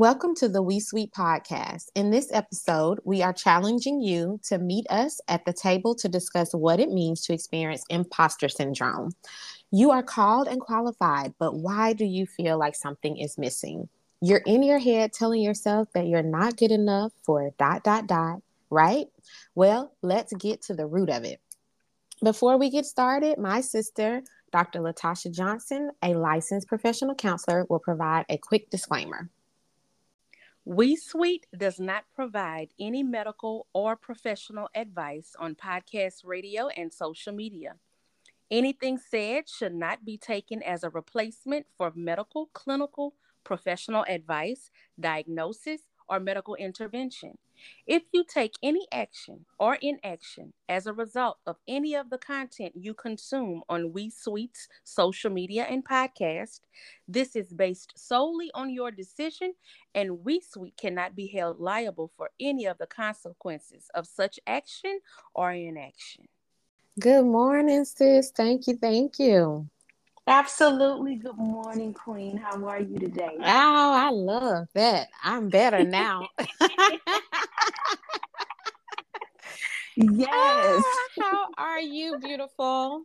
Welcome to the We Sweet podcast. In this episode, we are challenging you to meet us at the table to discuss what it means to experience imposter syndrome. You are called and qualified, but why do you feel like something is missing? You're in your head telling yourself that you're not good enough for dot dot dot, right? Well, let's get to the root of it. Before we get started, my sister, Dr. Latasha Johnson, a licensed professional counselor, will provide a quick disclaimer. We Sweet does not provide any medical or professional advice on podcast, radio, and social media. Anything said should not be taken as a replacement for medical, clinical, professional advice, diagnosis, or medical intervention. If you take any action or inaction as a result of any of the content you consume on We Sweet's social media and podcast, this is based solely on your decision, and We Sweet cannot be held liable for any of the consequences of such action or inaction. Good morning, sis. Thank you. Thank you. Absolutely. Good morning, Queen. How are you today? Oh, I love that. I'm better now. yes. Ah, how are you, beautiful?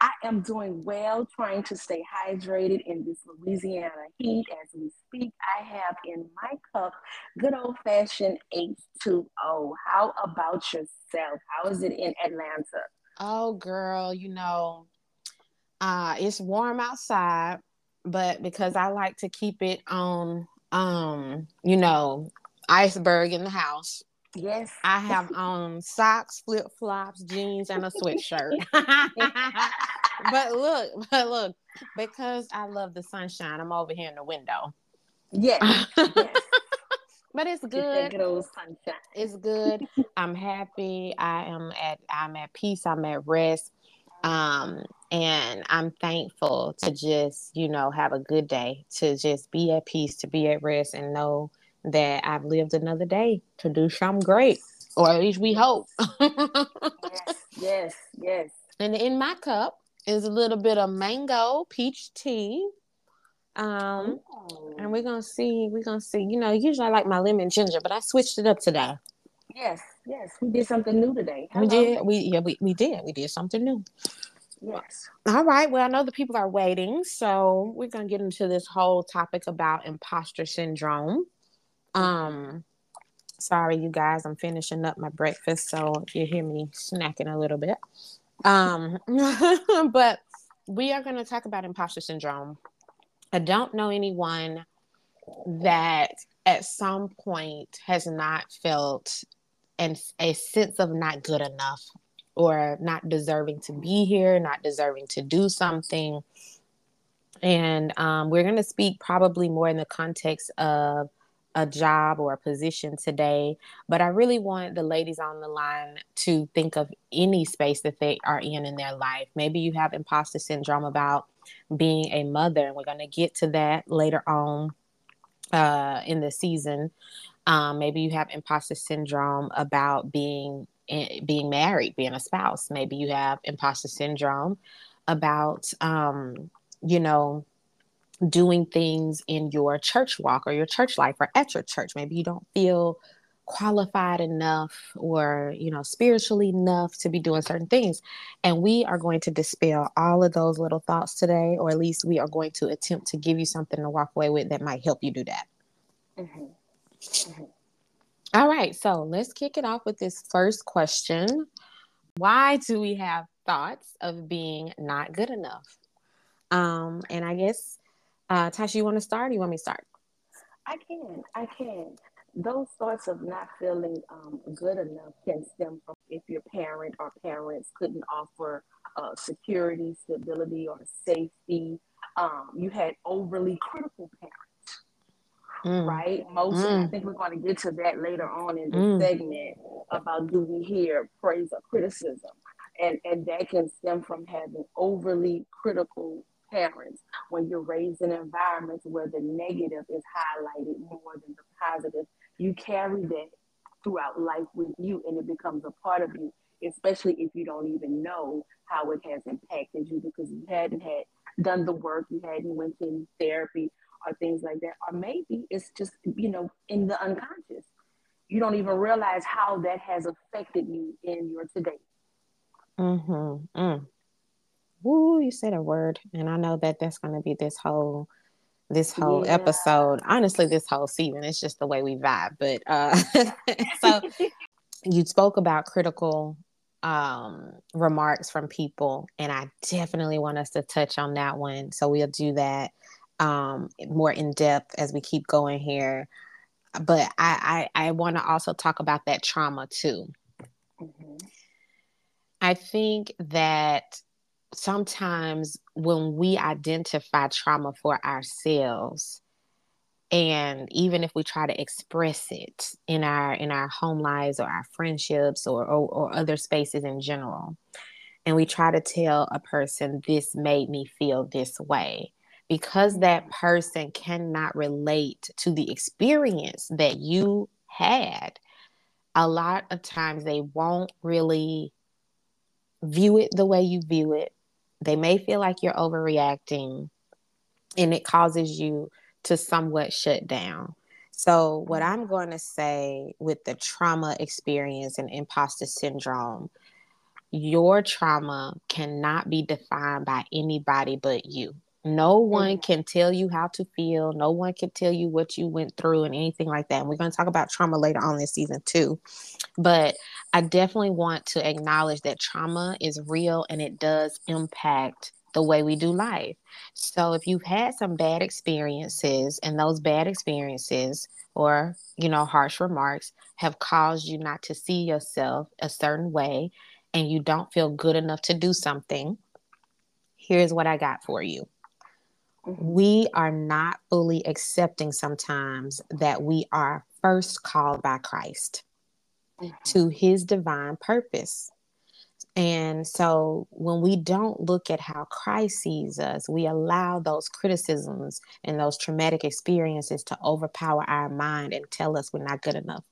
I am doing well, trying to stay hydrated in this Louisiana heat as we speak. I have in my cup good old fashioned H2O. How about yourself? How is it in Atlanta? Oh, girl, you know, uh, it's warm outside, but because I like to keep it on, um, you know, iceberg in the house. Yes. I have on socks, flip flops, jeans, and a sweatshirt. but look, but look, because I love the sunshine, I'm over here in the window. Yes. yes. but it's good. It's good. I'm happy. I am at I'm at peace. I'm at rest. Um, and I'm thankful to just, you know, have a good day, to just be at peace, to be at rest, and know that I've lived another day to do something great, or at least we hope. yes, yes, yes. And in my cup is a little bit of mango peach tea. Um, Ooh. and we're gonna see, we're gonna see. You know, usually I like my lemon ginger, but I switched it up today. Yes, yes, we did something new today. Hello. We did. We yeah, we, we did. We did something new. Yes. All right. Well, I know the people are waiting, so we're gonna get into this whole topic about imposter syndrome. Um, sorry, you guys, I'm finishing up my breakfast, so you hear me snacking a little bit, um, but we are gonna talk about imposter syndrome. I don't know anyone that at some point has not felt and a sense of not good enough or not deserving to be here, not deserving to do something. And um, we're going to speak probably more in the context of a job or a position today. But I really want the ladies on the line to think of any space that they are in in their life. Maybe you have imposter syndrome about being a mother, and we're going to get to that later on uh, in the season. Um, maybe you have imposter syndrome about being being married, being a spouse. Maybe you have imposter syndrome about um, you know doing things in your church walk or your church life or at your church. Maybe you don't feel qualified enough or you know spiritually enough to be doing certain things and we are going to dispel all of those little thoughts today or at least we are going to attempt to give you something to walk away with that might help you do that mm-hmm. Mm-hmm. All right, so let's kick it off with this first question. Why do we have thoughts of being not good enough? Um, and I guess, uh, Tasha, you want to start? Or you want me to start? I can. I can. Those thoughts of not feeling um, good enough can stem from if your parent or parents couldn't offer uh, security, stability, or safety. Um, you had overly critical parents mm. right? Most, mm. I think we're going to get to that later on in the mm. segment about do we hear praise or criticism, and and that can stem from having overly critical parents when you're raised in environments where the negative is highlighted more than the positive. You carry that throughout life with you, and it becomes a part of you especially if you don't even know how it has impacted you because you hadn't had done the work, you hadn't went to therapy or things like that, or maybe it's just you know in the unconscious. You don't even realize how that has affected you in your today. Mm-hmm. Mm. Ooh, you said a word, and I know that that's going to be this whole this whole yeah. episode. Honestly, this whole season. It's just the way we vibe. But uh, so you spoke about critical um, remarks from people, and I definitely want us to touch on that one. So we'll do that um, more in depth as we keep going here. But I I, I want to also talk about that trauma too. Mm-hmm. I think that sometimes when we identify trauma for ourselves, and even if we try to express it in our in our home lives or our friendships or, or, or other spaces in general and we try to tell a person this made me feel this way because that person cannot relate to the experience that you had a lot of times they won't really view it the way you view it they may feel like you're overreacting and it causes you to somewhat shut down. So, what. I'm going to say with the trauma experience and imposter syndrome, your trauma cannot be defined by anybody but you. No one mm-hmm. can tell you how to feel. No one can tell you what you went through and anything like that. And we're going to talk about trauma later on this season too. But I definitely want to acknowledge that trauma is real and it does impact the way we do life. So if you've had some bad experiences and those bad experiences or, you know, harsh remarks have caused you not to see yourself a certain way and you don't feel good enough to do something, here's what I got for you. We are not fully accepting sometimes that we are first called by Christ mm-hmm. to his divine purpose. And so when we don't look at how Christ sees us, we allow those criticisms and those traumatic experiences to overpower our mind and tell us we're not good enough.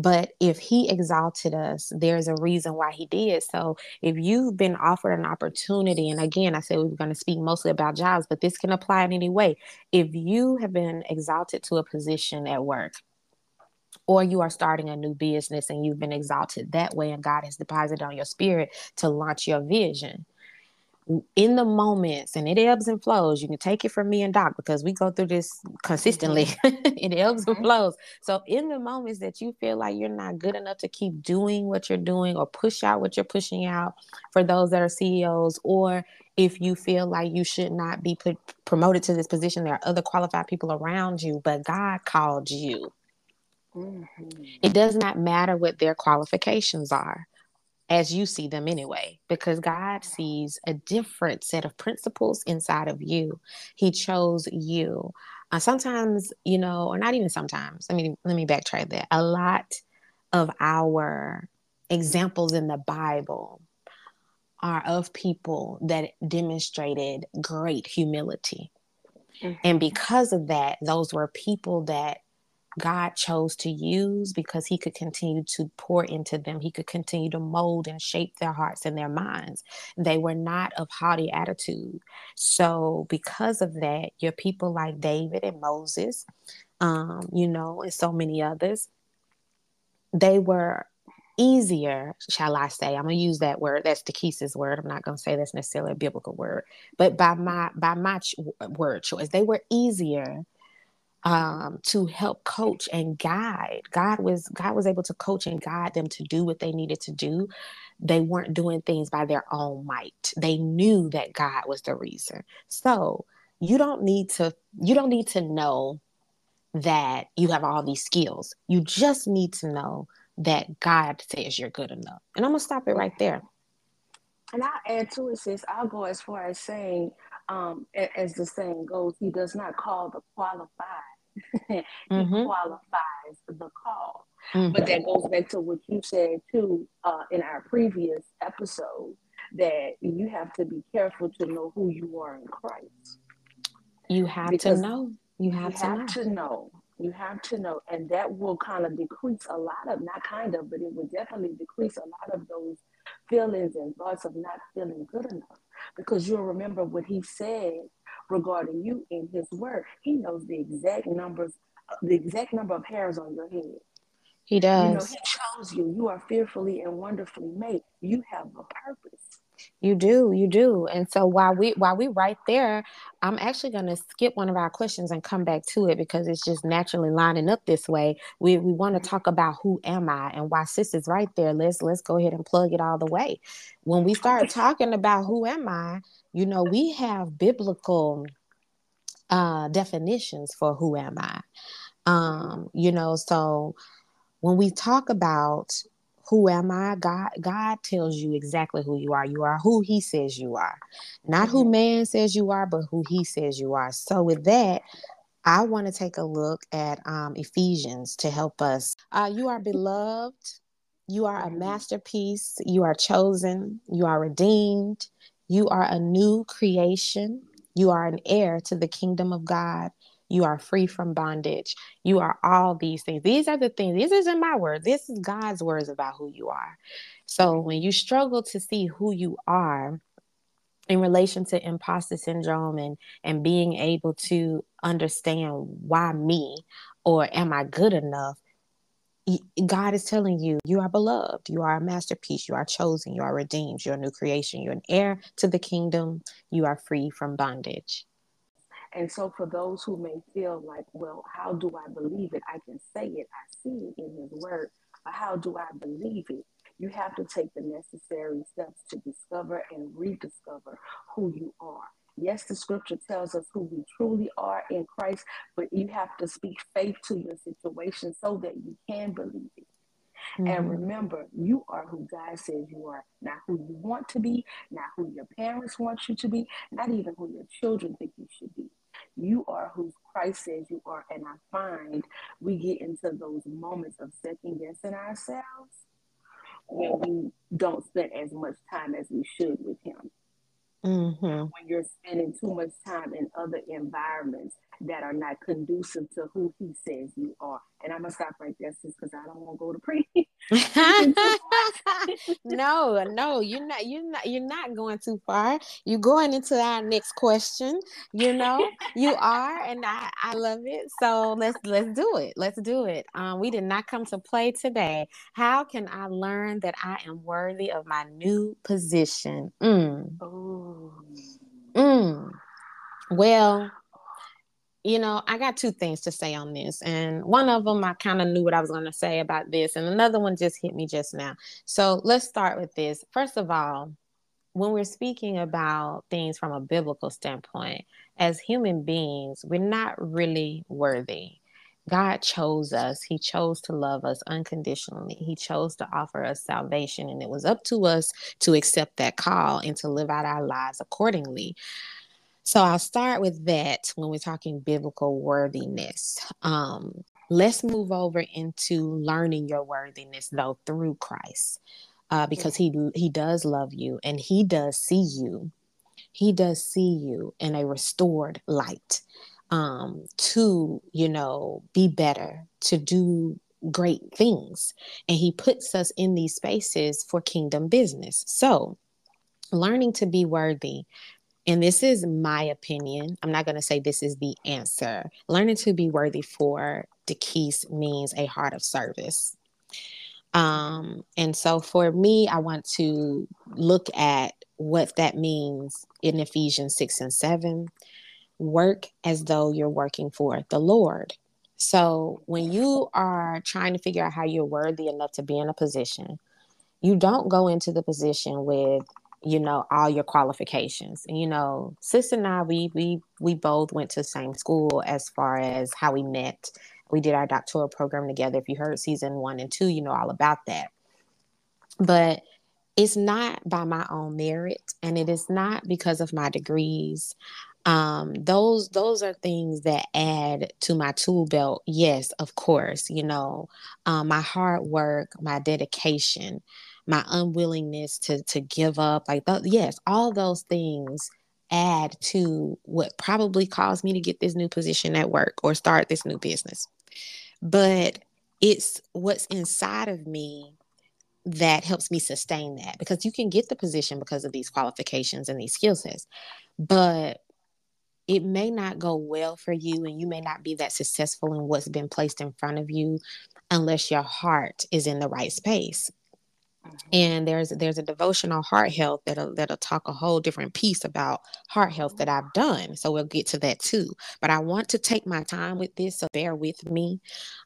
But if he exalted us, there's a reason why he did. So if you've been offered an opportunity, and again, I said we were going to speak mostly about jobs, but this can apply in any way. If you have been exalted to a position at work, or you are starting a new business and you've been exalted that way and God has deposited on your spirit to launch your vision. In the moments, and it ebbs and flows. You can take it from me and Doc because we go through this consistently. Mm-hmm. it ebbs and mm-hmm. flows. So, in the moments that you feel like you're not good enough to keep doing what you're doing or push out what you're pushing out for those that are CEOs, or if you feel like you should not be put, promoted to this position, there are other qualified people around you, but God called you Mm-hmm. It does not matter what their qualifications are, as you see them anyway, because God sees a different set of principles inside of you. He chose you. Uh, sometimes, you know, or not even sometimes. Let me let me backtrack that. A lot of our examples in the Bible are of people that demonstrated great humility. Mm-hmm. And because of that, those were people that God chose to use because he could continue to pour into them. He could continue to mold and shape their hearts and their minds. They were not of haughty attitude. So, because of that, your people like David and Moses, um, you know, and so many others, they were easier, shall I say? I'm gonna use that word. That's Takesa's word. I'm not gonna say that's necessarily a biblical word, but by my by my ch- word choice, they were easier um, to help coach and guide. God was God was able to coach and guide them to do what they needed to do. They weren't doing things by their own might. They knew that God was the reason. So you don't need to you don't need to know that you have all these skills. You just need to know that God says you're good enough. And I'm gonna stop it right there. And I'll add to it, sis. I'll go as far as saying um, as the saying goes, he does not call the qualified. he mm-hmm. qualifies the call. Mm-hmm. But that goes back to what you said too uh, in our previous episode that you have to be careful to know who you are in Christ. You have because to know. You have, you to, have know. to know. You have to know. And that will kind of decrease a lot of, not kind of, but it will definitely decrease a lot of those feelings and thoughts of not feeling good enough because you'll remember what he said regarding you in his word. He knows the exact numbers, the exact number of hairs on your head. He does. You know, he chose you. You are fearfully and wonderfully made. You have a purpose. You do, you do. And so while we while we right there, I'm actually gonna skip one of our questions and come back to it because it's just naturally lining up this way. We we want to talk about who am I and why sis is right there. Let's let's go ahead and plug it all the way. When we start talking about who am I, you know, we have biblical uh definitions for who am I. Um, you know, so when we talk about who am I? God God tells you exactly who you are. You are who he says you are. Not who mm-hmm. man says you are, but who he says you are. So with that, I want to take a look at um, Ephesians to help us. Uh, you are beloved. You are a mm-hmm. masterpiece. You are chosen. You are redeemed. You are a new creation. You are an heir to the kingdom of God. You are free from bondage. You are all these things. These are the things. This isn't my word. This is God's words about who you are. So when you struggle to see who you are in relation to imposter syndrome and and being able to understand why me or am I good enough? God is telling you, you are beloved, you are a masterpiece, you are chosen, you are redeemed, you're a new creation, you're an heir to the kingdom, you are free from bondage. And so, for those who may feel like, well, how do I believe it? I can say it, I see it in His Word, but how do I believe it? You have to take the necessary steps to discover and rediscover who you are. Yes, the scripture tells us who we truly are in Christ, but you have to speak faith to your situation so that you can believe it. Mm-hmm. And remember, you are who God says you are, not who you want to be, not who your parents want you to be, not even who your children think you should be. You are who Christ says you are. And I find we get into those moments of second guessing ourselves when we don't spend as much time as we should with Him. Mm-hmm. When you're spending too much time in other environments that are not conducive to who He says you are. And I'm gonna stop right there, sis, because I don't want to go to pre. no, no, you're not. You're not. You're not going too far. You're going into our next question. You know, you are, and I, I love it. So let's let's do it. Let's do it. Um, we did not come to play today. How can I learn that I am worthy of my new position? Mm. Oh. Mm. Well, you know, I got two things to say on this. And one of them, I kind of knew what I was going to say about this. And another one just hit me just now. So let's start with this. First of all, when we're speaking about things from a biblical standpoint, as human beings, we're not really worthy. God chose us. He chose to love us unconditionally. He chose to offer us salvation. And it was up to us to accept that call and to live out our lives accordingly. So I'll start with that when we're talking biblical worthiness. Um, let's move over into learning your worthiness though through Christ, uh, because he he does love you and he does see you. He does see you in a restored light um, to you know be better, to do great things, and he puts us in these spaces for kingdom business. So learning to be worthy and this is my opinion. I'm not going to say this is the answer. Learning to be worthy for Dequies means a heart of service. Um, and so for me, I want to look at what that means in Ephesians 6 and 7. Work as though you're working for the Lord. So when you are trying to figure out how you're worthy enough to be in a position, you don't go into the position with you know all your qualifications. And you know sister and i we we we both went to the same school as far as how we met. We did our doctoral program together. If you heard season one and two you know all about that. But it's not by my own merit and it is not because of my degrees um, those those are things that add to my tool belt. Yes of course you know um, my hard work my dedication my unwillingness to to give up like th- yes all those things add to what probably caused me to get this new position at work or start this new business. But it's what's inside of me that helps me sustain that because you can get the position because of these qualifications and these skill sets. But it may not go well for you and you may not be that successful in what's been placed in front of you unless your heart is in the right space mm-hmm. and there's there's a devotional heart health that'll that'll talk a whole different piece about heart health that I've done. So we'll get to that too. But I want to take my time with this, so bear with me.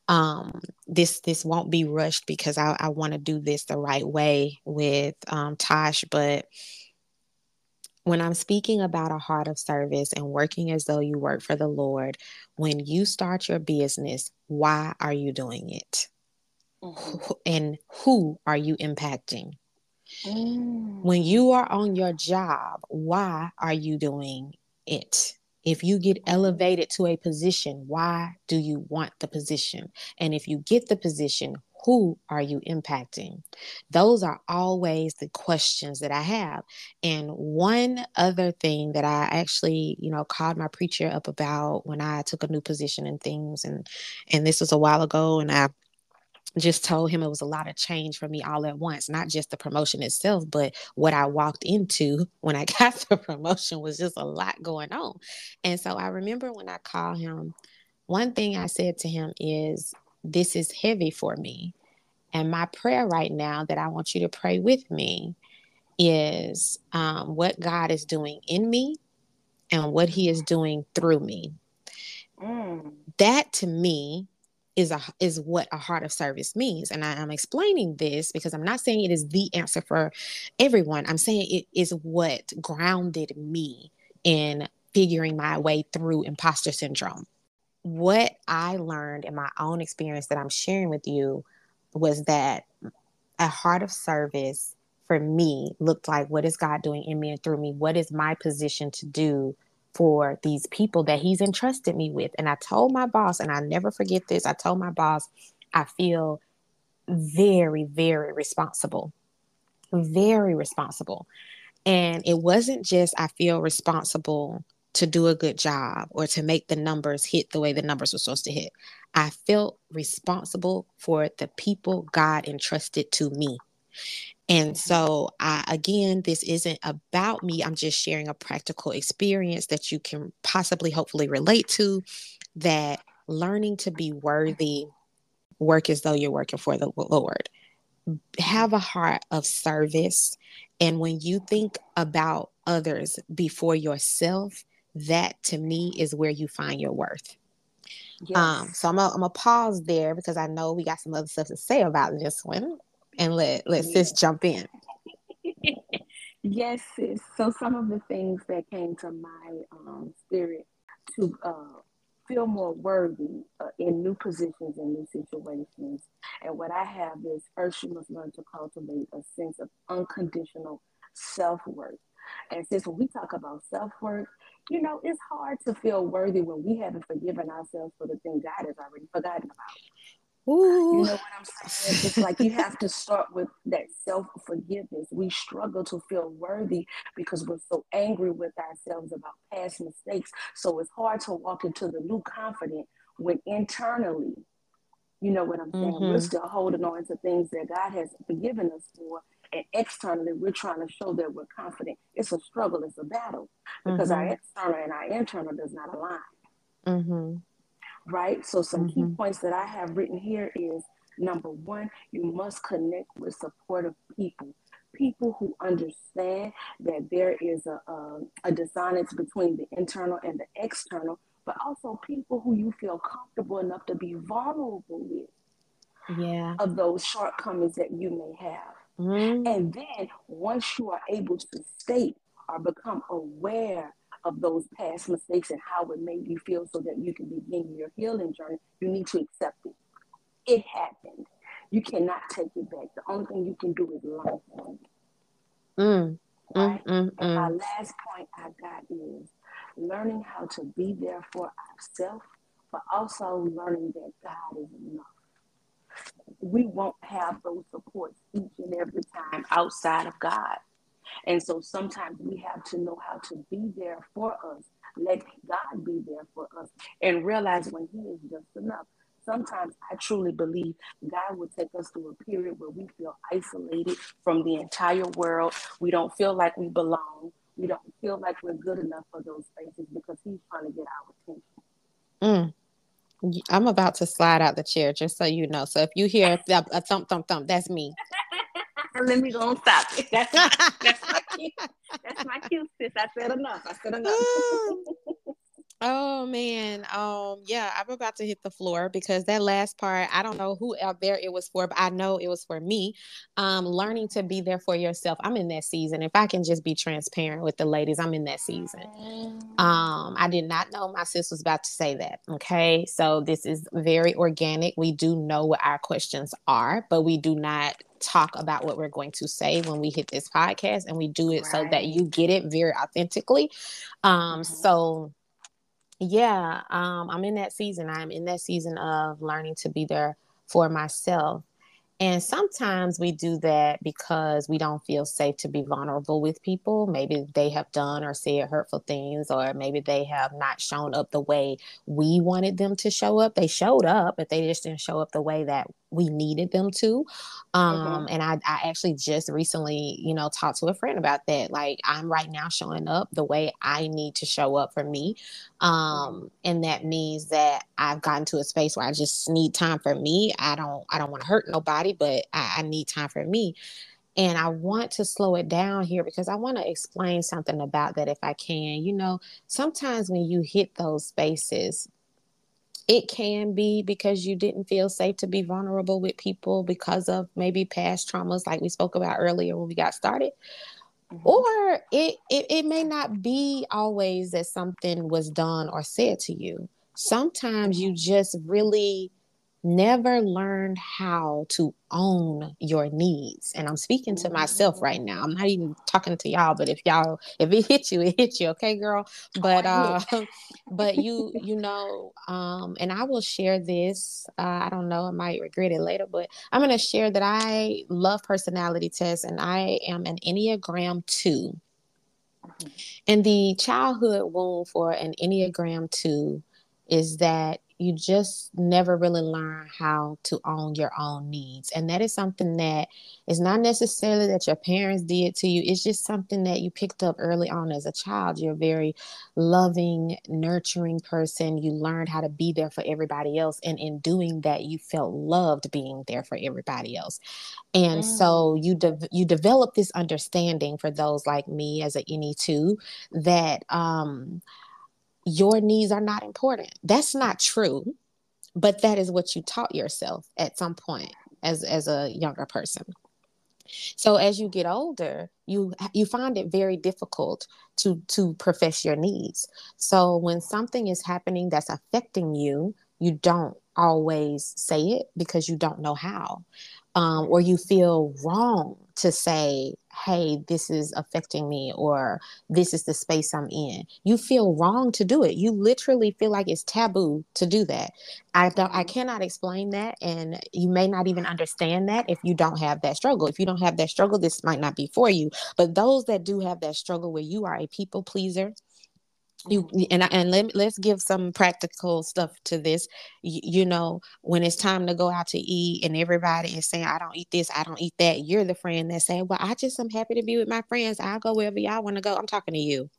Um, this this won't be rushed because I, I want to do this the right way with um, Tosh, but when I'm speaking about a heart of service and working as though you work for the Lord, when you start your business, why are you doing it? Mm-hmm. And who are you impacting? Mm. When you are on your job, why are you doing it? If you get elevated to a position, why do you want the position? And if you get the position, who are you impacting? Those are always the questions that I have. And one other thing that I actually, you know, called my preacher up about when I took a new position and things, and and this was a while ago, and I just told him it was a lot of change for me all at once, not just the promotion itself, but what I walked into when I got the promotion was just a lot going on. And so I remember when I called him, one thing I said to him is, This is heavy for me. And my prayer right now that I want you to pray with me is um, what God is doing in me and what He is doing through me. Mm. That to me is a is what a heart of service means and I, am explaining this because i'm not saying it is the answer for everyone i'm saying it is what grounded me in figuring my way through imposter syndrome what i learned in my own experience that i'm sharing with you was that a heart of service for me looked like what is god doing in me and through me what is my position to do for these people that he's entrusted me with. And I told my boss, and I never forget this, I told my boss, I feel very, very responsible. Very responsible. And it wasn't just I feel responsible to do a good job or to make the numbers hit the way the numbers were supposed to hit. I felt responsible for the people God entrusted to me. And so, I, again, this isn't about me. I'm just sharing a practical experience that you can possibly, hopefully, relate to. That learning to be worthy, work as though you're working for the Lord. Have a heart of service. And when you think about others before yourself, that to me is where you find your worth. Um, yes. Um, so I'm gonna pause there because I know we got some other stuff to say about this one and let let yeah. sis jump in. yes, sis. So some of the things that came to my um, spirit to uh, feel more worthy uh, in new positions and new situations. And what I have is first you must learn to cultivate a sense of unconditional self worth. And since when we talk about self worth, you know, it's hard to feel worthy when we haven't forgiven ourselves for the things God has already forgotten about. Ooh. You know what I'm saying? It's like you have to start with that self forgiveness. We struggle to feel worthy because we're so angry with ourselves about past mistakes. So it's hard to walk into the new confident when internally, you know what I'm saying? Mm-hmm. We're still holding on to things that God has forgiven us for. And externally, we're trying to show that we're confident. It's a struggle, it's a battle because mm-hmm. our external and our internal does not align. Mm-hmm right? So some mm-hmm. key points that I have written here is number one, you must connect with supportive people. People who understand that there is a, a, a dissonance between the internal and the external, but also people who you feel comfortable enough to be vulnerable with. Yeah. Of those shortcomings that you may have. Mm-hmm. And then once you are able to state or become aware of those past mistakes and how it made you feel so that you can begin your healing journey, you need to accept it. It happened. You cannot take it back. The only thing you can do is learn from it. Mm. Right? Mm, mm, and my mm. last point I got is learning how to be there for ourselves, but also learning that God is enough. We won't have those supports each and every time outside of God. And so sometimes we have to know how to be there for us. Let God be there for us and realize when He is just enough. sometimes I truly believe God will take us through a period where we feel isolated from the entire world. We don't feel like we belong. We don't feel like we're good enough for those spaces because He's trying to get our attention. Mm. I'm about to slide out the chair, just so you know. So if you hear a, a thump, thump, thump, that's me. Let me go and stop. That's my, that's my cue. That's my cue, sis. I said enough. I said enough. Oh man, um, yeah, I'm about to hit the floor because that last part, I don't know who out there it was for, but I know it was for me. Um, learning to be there for yourself. I'm in that season. If I can just be transparent with the ladies, I'm in that season. Um, I did not know my sis was about to say that. Okay, so this is very organic. We do know what our questions are, but we do not talk about what we're going to say when we hit this podcast, and we do it right. so that you get it very authentically. Um, mm-hmm. so yeah, um, I'm in that season. I'm in that season of learning to be there for myself. And sometimes we do that because we don't feel safe to be vulnerable with people. Maybe they have done or said hurtful things, or maybe they have not shown up the way we wanted them to show up. They showed up, but they just didn't show up the way that we needed them to. Um. And I, I actually just recently, you know, talked to a friend about that. Like, I'm right now showing up the way I need to show up for me. Mm-hmm. Um, and that means that I've gotten to a space where I just need time for me. I don't, I don't want to hurt nobody, but I, I need time for me. And I want to slow it down here because I want to explain something about that if I can. You know, sometimes when you hit those spaces, it can be because you didn't feel safe to be vulnerable with people because of maybe past traumas like we spoke about earlier when we got started mm-hmm. or it, it it may not be always that something was done or said to you sometimes you mm-hmm. just really never learned how to own your needs. And i'm speaking to myself right now. I'm not even talking to y'all but if y'all if it hit you it hit you okay girl? But uh but you you know um and i will share this uh, i don't know i might regret it later but i'm going to share that i love personality tests and i am an enneagram 2 mm-hmm. and the childhood wound for an enneagram 2 is that you just never really learn how to own your own needs. And that is something that is not necessarily that your parents did to you. It's just something that you picked up early on as a child. You're a very loving, nurturing person. You learned how to be there for everybody else. And in doing that, you felt loved being there for everybody else. And mm. so you de- you develop this understanding for those like me as a NE2 that um your needs are not important. That's not true, but that is what you taught yourself at some point as as a younger person. So as you get older, you you find it very difficult to to profess your needs. So when something is happening that's affecting you, you don't always say it because you don't know how um, or you feel wrong to say, hey, this is affecting me, or this is the space I'm in. You feel wrong to do it. You literally feel like it's taboo to do that. I don't I cannot explain that. And you may not even understand that if you don't have that struggle. If you don't have that struggle, this might not be for you. But those that do have that struggle where you are a people pleaser, you and I, and let, let's give some practical stuff to this. You, you, know when it's time to go out to eat and everybody is saying i don't eat this i don't eat that you're the friend that saying well i just am happy to be with my friends. I'll go wherever y'all want to go. I'm talking to you.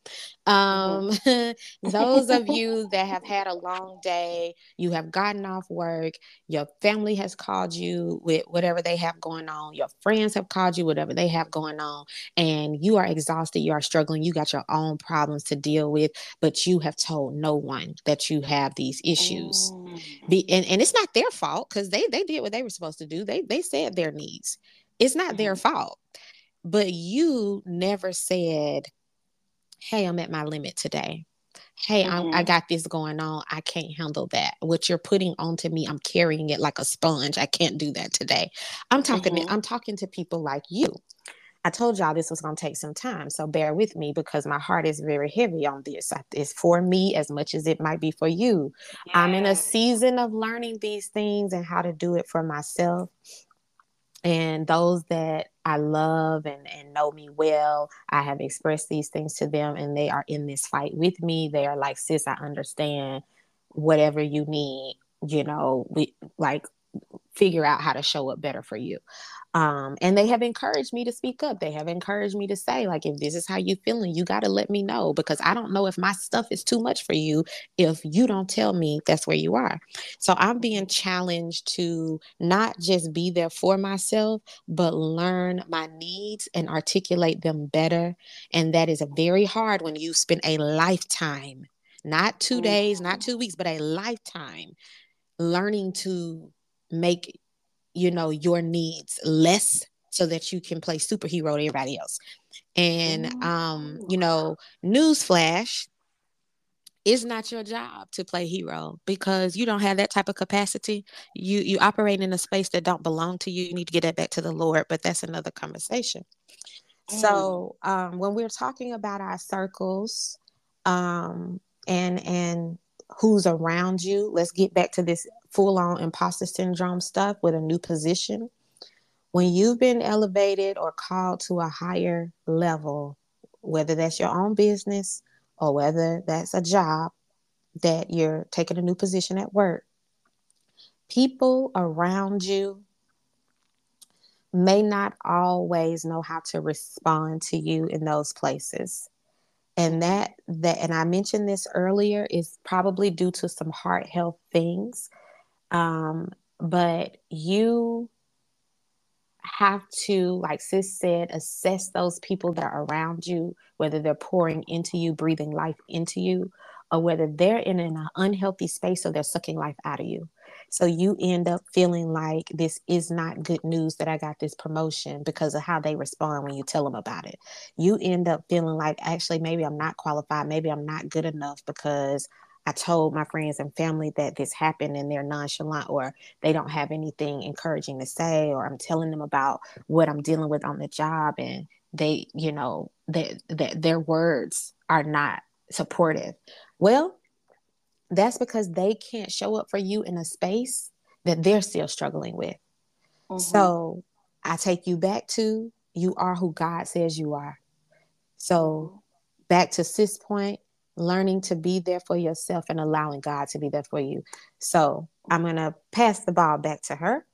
Um mm-hmm. those of you that have had a long day you have gotten off work your family has called you with whatever they have going on your friends have called you whatever they have going on and you are exhausted you are struggling you got your own problems to deal with but you have told no one that you have these issues. Mm. Be, and, and it's not their fault because they they did what they were supposed to do. They they said their needs. It's not mm. their mm-hmm. fault. But you never said, Hey, I'm at my limit today. Hey, mm-hmm. I, I got this going on. I can't handle that. What you're putting onto me, I'm carrying it like a sponge. I can't do that today. I'm talking. Mm-hmm. I'm talking to people like you I told y'all this was going to take some time. So bear with me because my heart is very heavy on this. It's for me as much as it might be for you. Yeah. I'm in a season of learning these things and how to do it for myself. And those that I love and, and know me well, I have expressed these things to them and they are in this fight with me. They are like, sis, I understand whatever you need you know we like figure out how to show up better for you. Um, and they have encouraged me to speak up. They have encouraged me to say like if this is how you feeling you got to let me know because i don't know if my stuff is too much for you if you don't tell me that's where you are. So i'm being challenged to not just be there for myself but learn my needs and articulate them better. And that is very hard when you spend a lifetime not two days not two weeks but a lifetime learning to make you know your needs less so that you can play superhero to everybody else. And um you know newsflash it's not your job to play hero because you don't have that type of capacity. You you operate in a space that don't belong to you. You need to get that back to the lord but that's another conversation. Mm. so um when we're talking about our circles um and and who's around you let's get back to this full on imposter syndrome stuff with a new position, when you've been elevated or called to a higher level, whether that's your own business or whether that's a job that you're taking a new position at work, people around you may not always know how to respond to you in those places. And that that and i mentioned this earlier is probably due to some heart health things um, but you have to, like Sis said, assess those people that are around you, whether they're pouring into you, breathing life into you, or whether they're in an unhealthy space or they're sucking life out of you. So you end up feeling like this is not good news that I got this promotion because of how they respond when you tell them about it. You end up feeling like actually maybe I'm not qualified, maybe I'm not good enough because I told my friends and family that this happened and they're nonchalant or they don't have anything encouraging to say, or I'm telling them about what I'm dealing with on the job and they, you know, that that their words are not supportive. Well, that's because they can't show up for you in a space that they're still struggling with. Mm-hmm. So I take you back to you are who God says you are. So back to sis point, learning to be there for yourself and allowing God to be there for you. So I'm going to pass the ball back to her.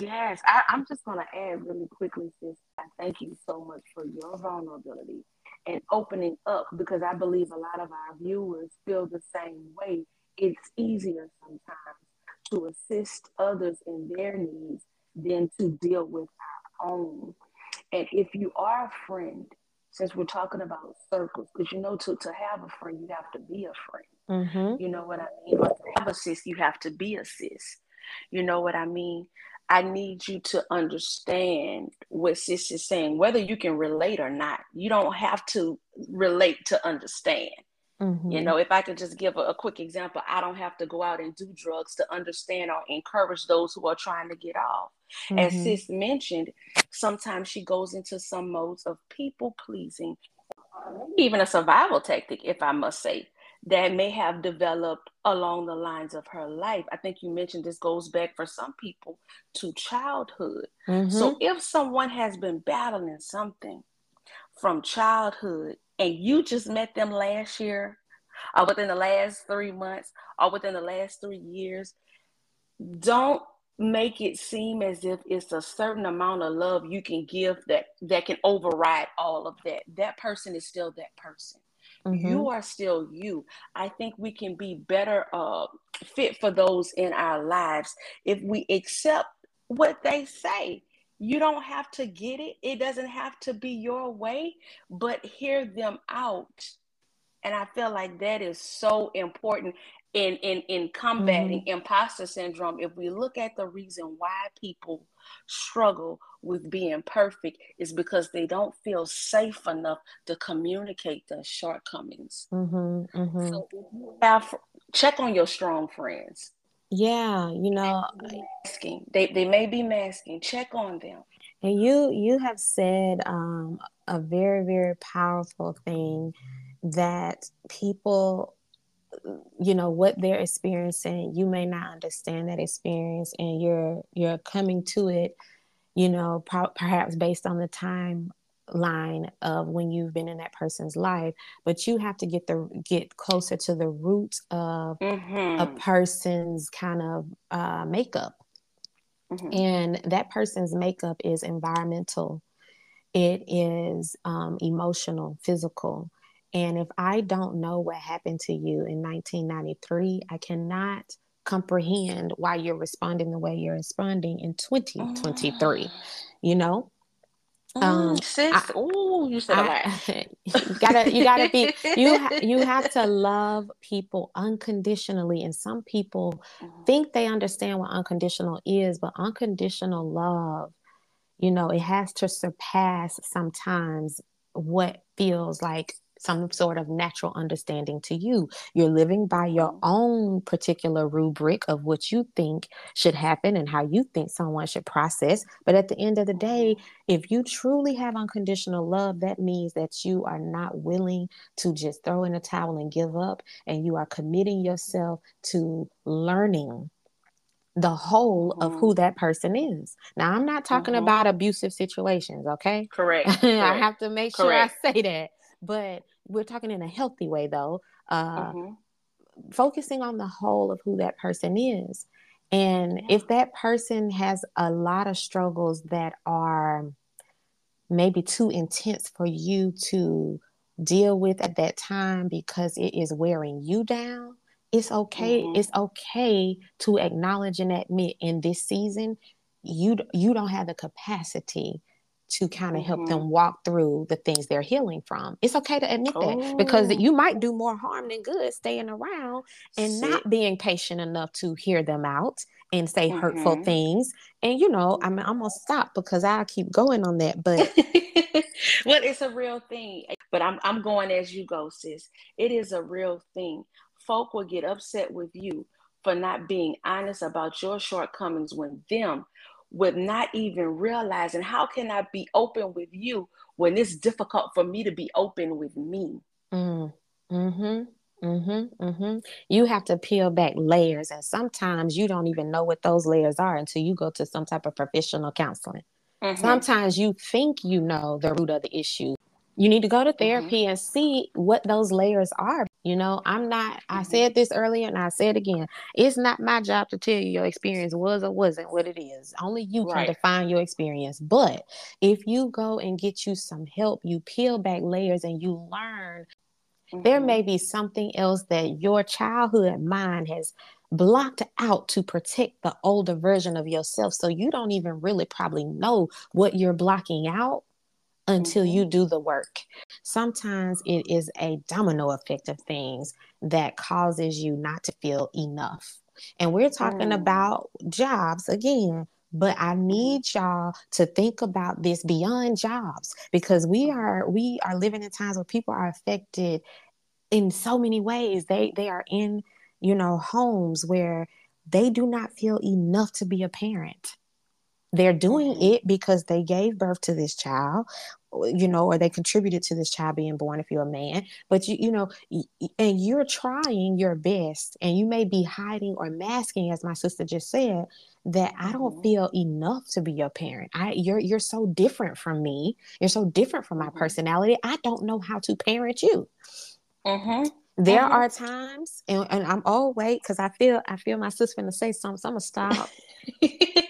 Yes, I, am just going to add really quickly, sis. I thank you so much for your vulnerability and opening up because I believe a lot of our viewers feel the same way. It's easier sometimes to assist others in their needs than to deal with our own. And if you are a friend since we're talking about circles, because you know, to, to have a friend, you have to be a friend. Mm-hmm. You know what I mean? Or to have a sis, you have to be a sis. You know what I mean? I need you to understand what sis is saying, whether you can relate or not. You don't have to relate to understand. Mm-hmm. You know, if I could just give a, a, quick example, I don't have to go out and do drugs to understand or encourage those who are trying to get off. Mm-hmm. As Sis mentioned, sometimes she goes into some modes of people pleasing, even a survival tactic, if I must say, that may have developed along the lines of her life. I think you mentioned this goes back for some people to childhood. Mm-hmm. So if someone has been battling something from childhood and you just met them last year or within the last three months or within the last three years, don't make it seem as if it's a certain amount of love you can give that that can override all of that. That person is still that person. Mm-hmm. you are still you. I think we can be better uh, fit for those in our lives if we accept what they say you don't have to get it. It doesn't have to be your way but hear them out. And i feel like that is so important in in in combating mm-hmm. imposter syndrome. If we look at the reason why people struggle with being perfect is because they don't feel safe enough to communicate their shortcomings. Mm-hmm, mm-hmm. so have, check on your strong friends yeah you know masking. They, they may be masking. Check on them. And you you have said um, a very very powerful thing that people you know what they're experiencing you may not understand that experience and you're you're coming to it you know perhaps based on the time line of when you've been in that person's life but you have to get the get closer to the roots of mm-hmm. a person's kind of uh, makeup mm-hmm. and that person's makeup is environmental it is um, emotional physical and if i don't know what happened to you in 1993 i cannot comprehend why you're responding the way you're responding in 2023 you know um, sis, oh, you said I, you gotta, you gotta be, you, ha- you have to love people unconditionally, and some people mm-hmm. think they understand what unconditional is, but unconditional love, you know, it has to surpass sometimes what feels like some sort of natural understanding to you. You're living by your mm-hmm. own particular rubric of what you think should happen and how you think someone should process. But at the end of the day, mm-hmm. if you truly have unconditional love, that means that you are not willing to just throw in a towel and give up, and you are committing yourself to learning the whole mm-hmm. of who mm-hmm. that person is. Now, I'm not talking mm-hmm. about abusive situations, okay? Correct. I have to make Correct. sure I say that but we're talking in a healthy way though uh, mm-hmm. focusing on the whole of who that person is and if that person has a lot of struggles that are maybe too intense for you to deal with at that time because it is wearing you down it's okay mm-hmm. it's okay to acknowledge and admit in this season you you don't have the capacity to kind of mm-hmm. help them walk through the things they're healing from. It's okay to admit oh. that because you might do more harm than good staying around and See. not being patient enough to hear them out and say mm-hmm. hurtful things. And you know, I'm, I'm gonna stop because I keep going on that. But well, it's a real thing. But I'm I'm going as you go, sis. It is a real thing. Folk will get upset with you for not being honest about your shortcomings when them with not even realizing how can I be open with you when it's difficult for me to be open with me. Mm, hmm Mm-hmm, mm-hmm. You have to peel back layers, and sometimes you don't even know what those layers are until you go to some type of professional counseling. Mm-hmm. Sometimes you think you know the root of the issue, you need to go to mm-hmm. therapy mm-hmm. and see what those layers are. You know, I'm not, I mm-hmm. said this earlier and I said it again. It's not my job to tell you your experience was or wasn't what it is. Only you right. can define your experience. But if you go and get you some help, you peel back layers and you learn, mm-hmm. there may be something else that your childhood mind has blocked out to protect the older version of yourself. So you don't even really probably know what you're blocking out until mm-hmm. you do the work. Sometimes it is a domino effect of things that causes you not to feel enough. And we're talking mm. about jobs again, but I need y'all to think about this beyond jobs because we are we are living in times where people are affected in so many ways. They they are in, you know, homes where they do not feel enough to be a parent. They're doing mm-hmm. it because they gave birth to this child, you know, or they contributed to this child being born if you're a man. But you, you know, and you're trying your best, and you may be hiding or masking, as my sister just said, that I don't mm-hmm. feel enough to be your parent. I you're you're so different from me. You're so different from my mm-hmm. personality. I don't know how to parent you. Mm-hmm. There mm-hmm. are times, and, and I'm oh wait, because I feel I feel my sister gonna say something, so I'm gonna stop.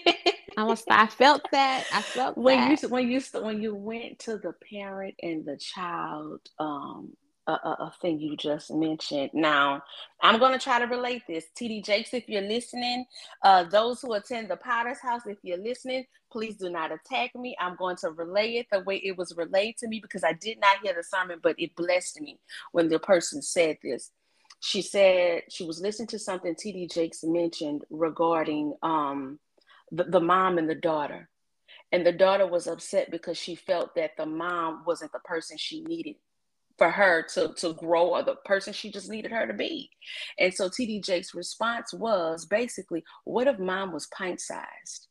I was I felt that. I felt when that. you when you when you went to the parent and the child um a, a, a thing you just mentioned. Now, I'm going to try to relate this. TD Jakes, if you're listening, uh, those who attend the Potter's House, if you're listening, please do not attack me. I'm going to relay it the way it was relayed to me because I did not hear the sermon, but it blessed me when the person said this. She said she was listening to something TD Jakes mentioned regarding um, the, the mom and the daughter. And the daughter was upset because she felt that the mom wasn't the person she needed for her to, to grow or the person she just needed her to be. And so TD Jake's response was basically, what if mom was pint sized?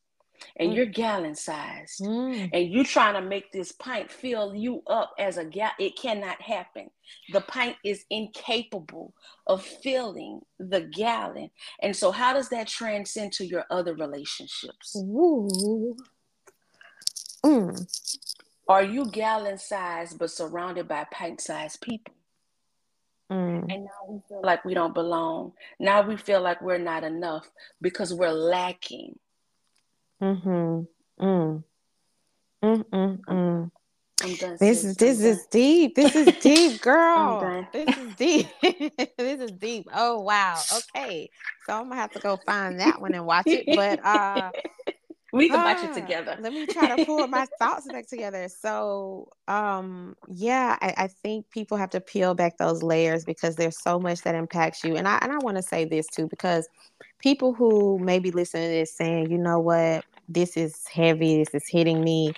And mm. you're gallon sized mm. and you're trying to make this pint fill you up as a gal it cannot happen the pint is incapable of filling the gallon and so how does that transcend to your other relationships Ooh. Mm. Are you gallon sized but surrounded by pint sized people? Mm. And now we feel like we don't belong. Now we feel like we're not enough because we're lacking. Mm-hmm. Mm. This is this is deep. This is deep, girl. this is deep. this is deep. Oh wow. Okay. So I'm gonna have to go find that one and watch it. But uh we can watch ah, it together. Let me try to pull my thoughts back together. So um yeah, I, I think people have to peel back those layers because there's so much that impacts you. And I and I want to say this too, because people who may be listening to this saying, you know what, this is heavy, this is hitting me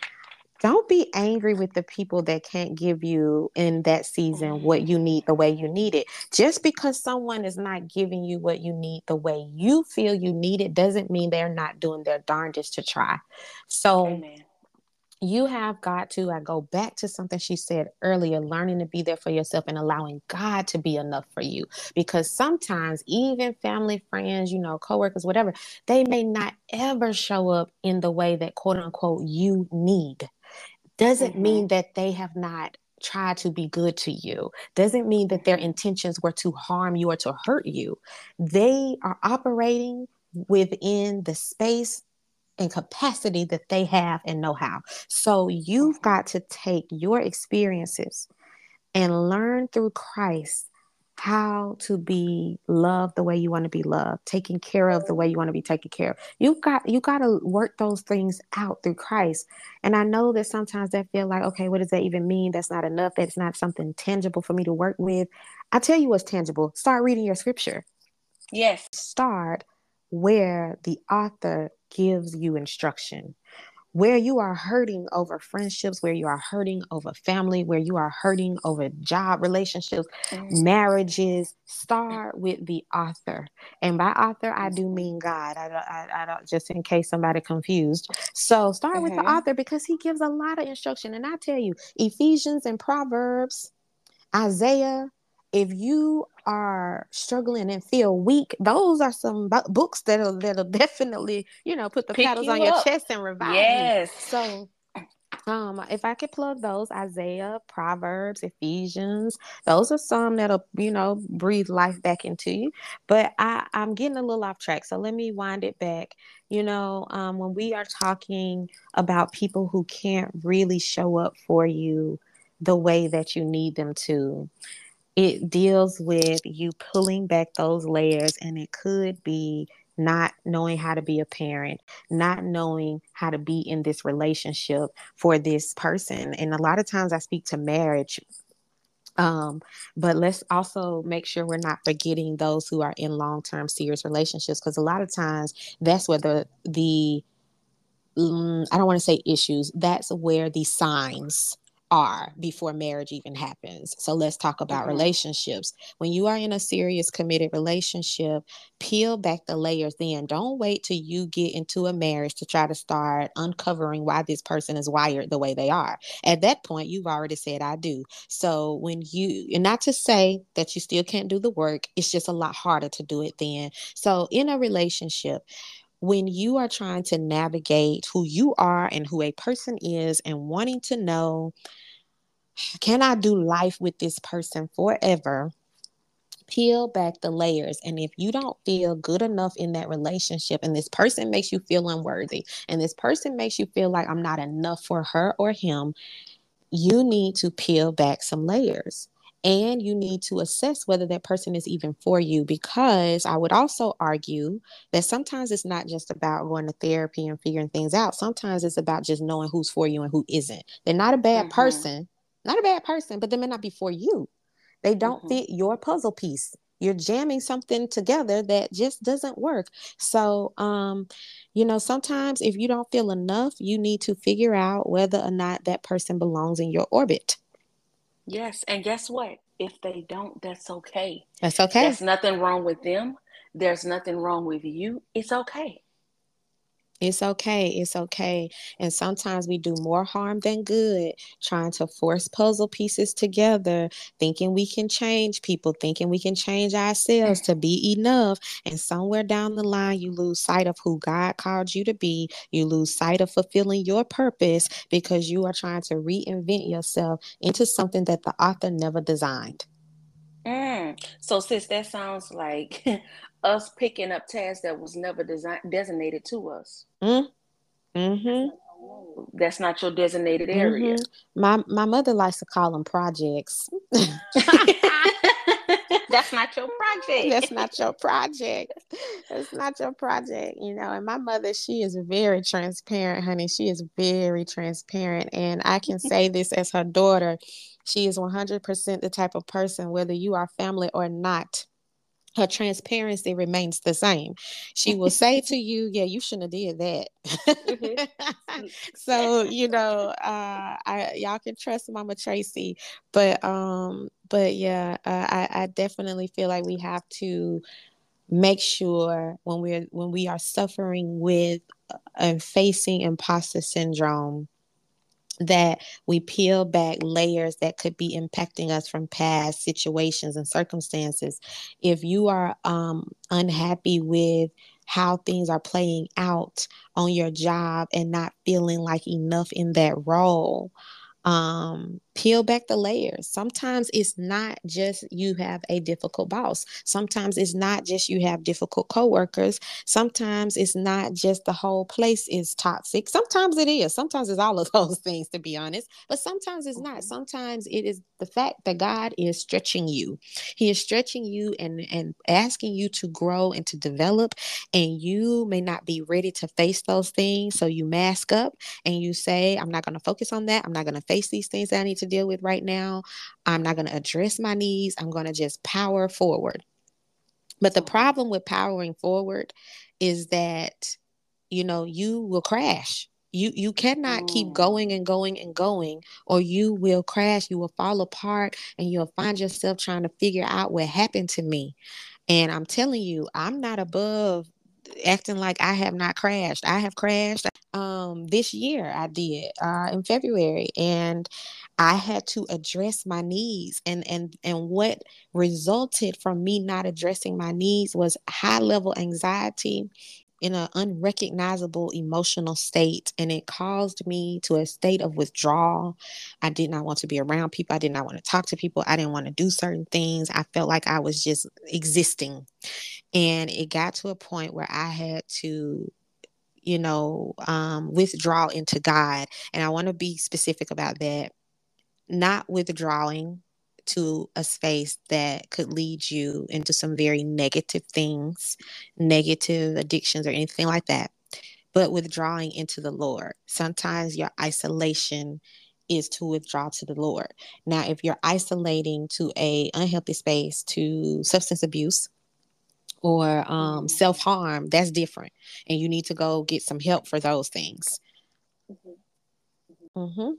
don't be angry with the people that can't give you in that season what you need the way you need it. Just because someone is not giving you what you need the way you feel you need it doesn't mean they're not doing their darndest to try. So Amen. You have got to, I go back to something she said earlier, learning to be there for yourself and allowing God to be enough for you. Because sometimes, even family, friends, you know, coworkers, whatever, they may not ever show up in the way that quote unquote you need doesn't Mhm. mean that they have not tried to be good to you doesn't mean that their intentions were to harm you or to hurt you they are operating within the space and capacity that they have and know how so you've got to take your experiences and learn through christ how to be loved the way you want to be loved taken care of the way you want to be taken care of you've got you got to work those things out through christ and I know that sometimes that feel like, okay, what does that even mean? That's not enough. That's not something tangible for me to work with. I tell you what's tangible. Start reading your scripture. Yes. Start where the author gives you instruction. Where you are hurting over friendships, where you are hurting over family, where you are hurting over job relationships, Mhm. marriages, start with the author. And by author, I do mean God. I don't, I, I don't just in case somebody confused. So start with the Mhm. author because he gives a lot of instruction. And I tell you, Ephesians and Proverbs, Isaiah, if you are struggling and feel weak, those are some bu- books that'll that'll definitely, you know, put the Pick paddles you on your chest and revive you. Yes. So um if I could plug those, Isaiah, Proverbs, Ephesians, those are some that'll, you know, breathe life back into you. But I, I'm getting a little off track. So let me wind it back. You know, um, when we are talking about people who can't really show up for you the way that you need them to, it deals with you pulling back those layers, and it could be not knowing how to be a parent, not knowing how to be in this relationship for this person. And a lot of times I speak to marriage. Um, but let's also make sure we're not forgetting those who are in long-term serious relationships because a lot of times that's where the the mm, I don't want to say issues, that's where the signs are before marriage even happens. So let's talk about Mhm. relationships. When you are in a serious committed relationship, peel back the layers then. Don't wait till you get into a marriage to try to start uncovering why this person is wired the way they are. At that point, you've already said I do. So when you and not to say that you still can't do the work, it's just a lot harder to do it then. So in a relationship, when you are trying to navigate who you are and who a person is and wanting to know can I do life with this person forever? Peel back the layers. And if you don't feel good enough in that relationship, and this person makes you feel unworthy, and this person makes you feel like I'm not enough for her or him, you need to peel back some layers. And you need to assess whether that person is even for you because I would also argue that sometimes it's not just about going to therapy and figuring things out. Sometimes it's about just knowing who's for you and who isn't. They're not a bad Mhm. person, not a bad person, but they may not be for you. They don't Mhm. fit your puzzle piece. You're jamming something together that just doesn't work. So, um, you know, sometimes if you don't feel enough, you need to figure out whether or not that person belongs in your orbit. Yes. And guess what? If they don't, that's okay. That's okay. There's nothing wrong with them. There's nothing wrong with you. It's okay. It's okay. It's okay. And sometimes we do more harm than good trying to force puzzle pieces together, thinking we can change people, thinking we can change ourselves to be enough. And somewhere down the line, you lose sight of who God called you to be. You lose sight of fulfilling your purpose because you are trying to reinvent yourself into something that the author never designed. Mm. So, sis, that sounds like us picking up tasks that was never designed designated to us. Mm. hmm That's not your designated area. Mm-hmm. My my mother likes to call them projects. That's not your project. That's not your project. That's not your project, you know. And my mother, she is very transparent, honey. She is very transparent. And I can say this as her daughter. She is 100% the type of person, whether you are family or not, her transparency remains the same. She will say to you, "Yeah, you shouldn't have did that." Mm-hmm. so you know, uh, I y'all can trust Mama Tracy, but um, but yeah, uh, I, I definitely feel like we have to make sure when we're when we are suffering with uh, and facing imposter syndrome that we peel back layers that could be impacting us from past situations and circumstances. If you are um, unhappy with how things are playing out on your job and not feeling like enough in that role, um, peel back the layers. Sometimes it's not just you have a difficult boss. Sometimes it's not just you have difficult coworkers. Sometimes it's not just the whole place is toxic. Sometimes it is. Sometimes it's all of those things, to be honest. But sometimes it's not. Sometimes it is the fact that God is stretching you. He is stretching you and and asking you to grow and to develop. And you may not be ready to face those things, so you mask up and you say, "I'm not going to focus on that. I'm not going to face these things that I need to deal with right now. I'm not going to address my needs. I'm going to just power forward. But the problem with powering forward is that, you know, you will crash. You you cannot keep mm. going and going and going, or you will crash. You will fall apart, and you'll find yourself trying to figure out what happened to me. And I'm telling you, I'm not above acting like I have not crashed. I have crashed um this year I did uh in February and I had to address my needs and and and what resulted from me not addressing my needs was high level anxiety in an unrecognizable emotional state and it caused me to a state of withdrawal. I did not want to be around people. I did not want to talk to people. I didn't want to do certain things. I felt like i was just existing. And it got to a point where i had to you know um, withdraw into god. And i want to be specific about that. Not withdrawing to a space that could lead you into some very negative things, negative addictions, or anything like that, but withdrawing into the Lord. Sometimes your isolation is to withdraw to the Lord. Now, if you're isolating to a unhealthy space, to substance abuse, or um, mm-hmm. self harm, that's different, and you need to go get some help for those things. Mm-hmm. Mm-hmm.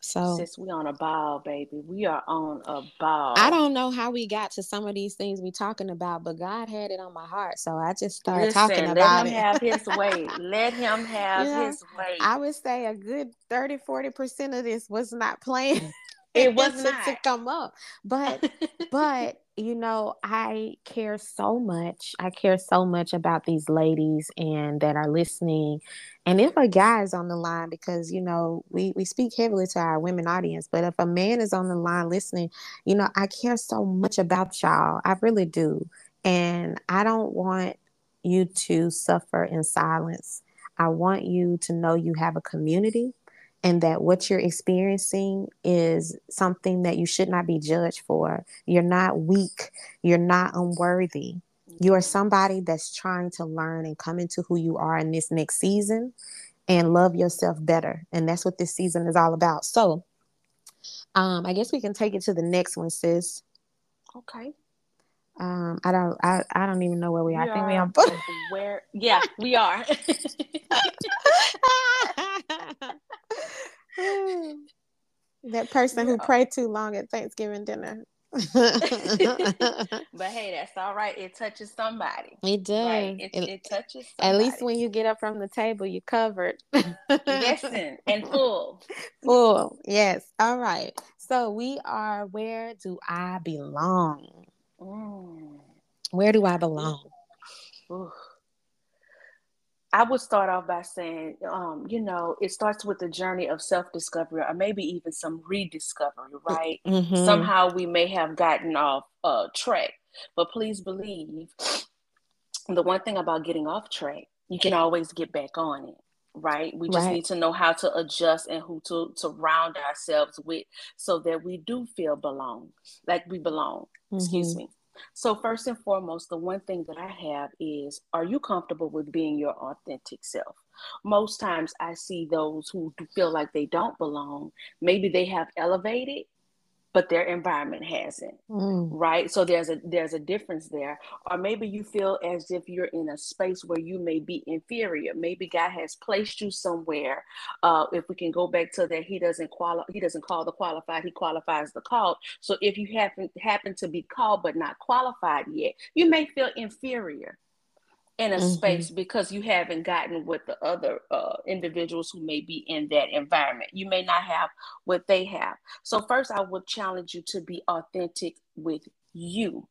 So Sis, we on a ball, baby. We are on a ball. I don't know how we got to some of these things we talking about, but God had it on my heart. So I just started Listen, talking about it. Let him have his way. let him have know, his way. I would say a good 30, 40% of this was not playing. It was not to come up. But but you know, I care so much. I care so much about these ladies and that are listening. And if a guy is on the line, because you know, we, we speak heavily to our women audience, but if a man is on the line listening, you know, I care so much about y'all. I really do. And I don't want you to suffer in silence. I want you to know you have a community and that what you're experiencing is something that you should not be judged for. You're not weak, you're not unworthy. You are somebody that's trying to learn and come into who you are in this next season and love yourself better. And that's what this season is all about. So, um, I guess we can take it to the next one, sis. Okay. Um, I don't, I, I don't even know where we are. We I think we on where? Yeah, we are. that person who prayed too long at Thanksgiving dinner. but hey, that's all right. It touches somebody. It does. Right? It, it, it touches somebody. At least when you get up from the table, you're covered. yes, and full. Full. Yes. All right. So we are where do I belong? Mm. Where do I belong? Ooh. I would start off by saying, um, you know, it starts with the journey of self discovery or maybe even some rediscovery, right? Mm-hmm. Somehow we may have gotten off uh, track. But please believe the one thing about getting off track, you can always get back on it, right? We just right. need to know how to adjust and who to, to round ourselves with so that we do feel belong, like we belong. Mm-hmm. Excuse me. So, first and foremost, the one thing that I have is are you comfortable with being your authentic self? Most times I see those who feel like they don't belong. Maybe they have elevated, but their environment hasn't mm. right? So there's a there's a difference there. Or maybe you feel as if you're in a space where you may be inferior. Maybe god has placed you somewhere. Uh, if we can go back to that he doesn't qualify he doesn't call the qualified he qualifies the called. So if you happen happen to be called but not qualified yet you may feel inferior in a mm-hmm. space because you haven't gotten with the other uh, individuals who may be in that environment. You may not have what they have. So, first, I would challenge you to be authentic with you,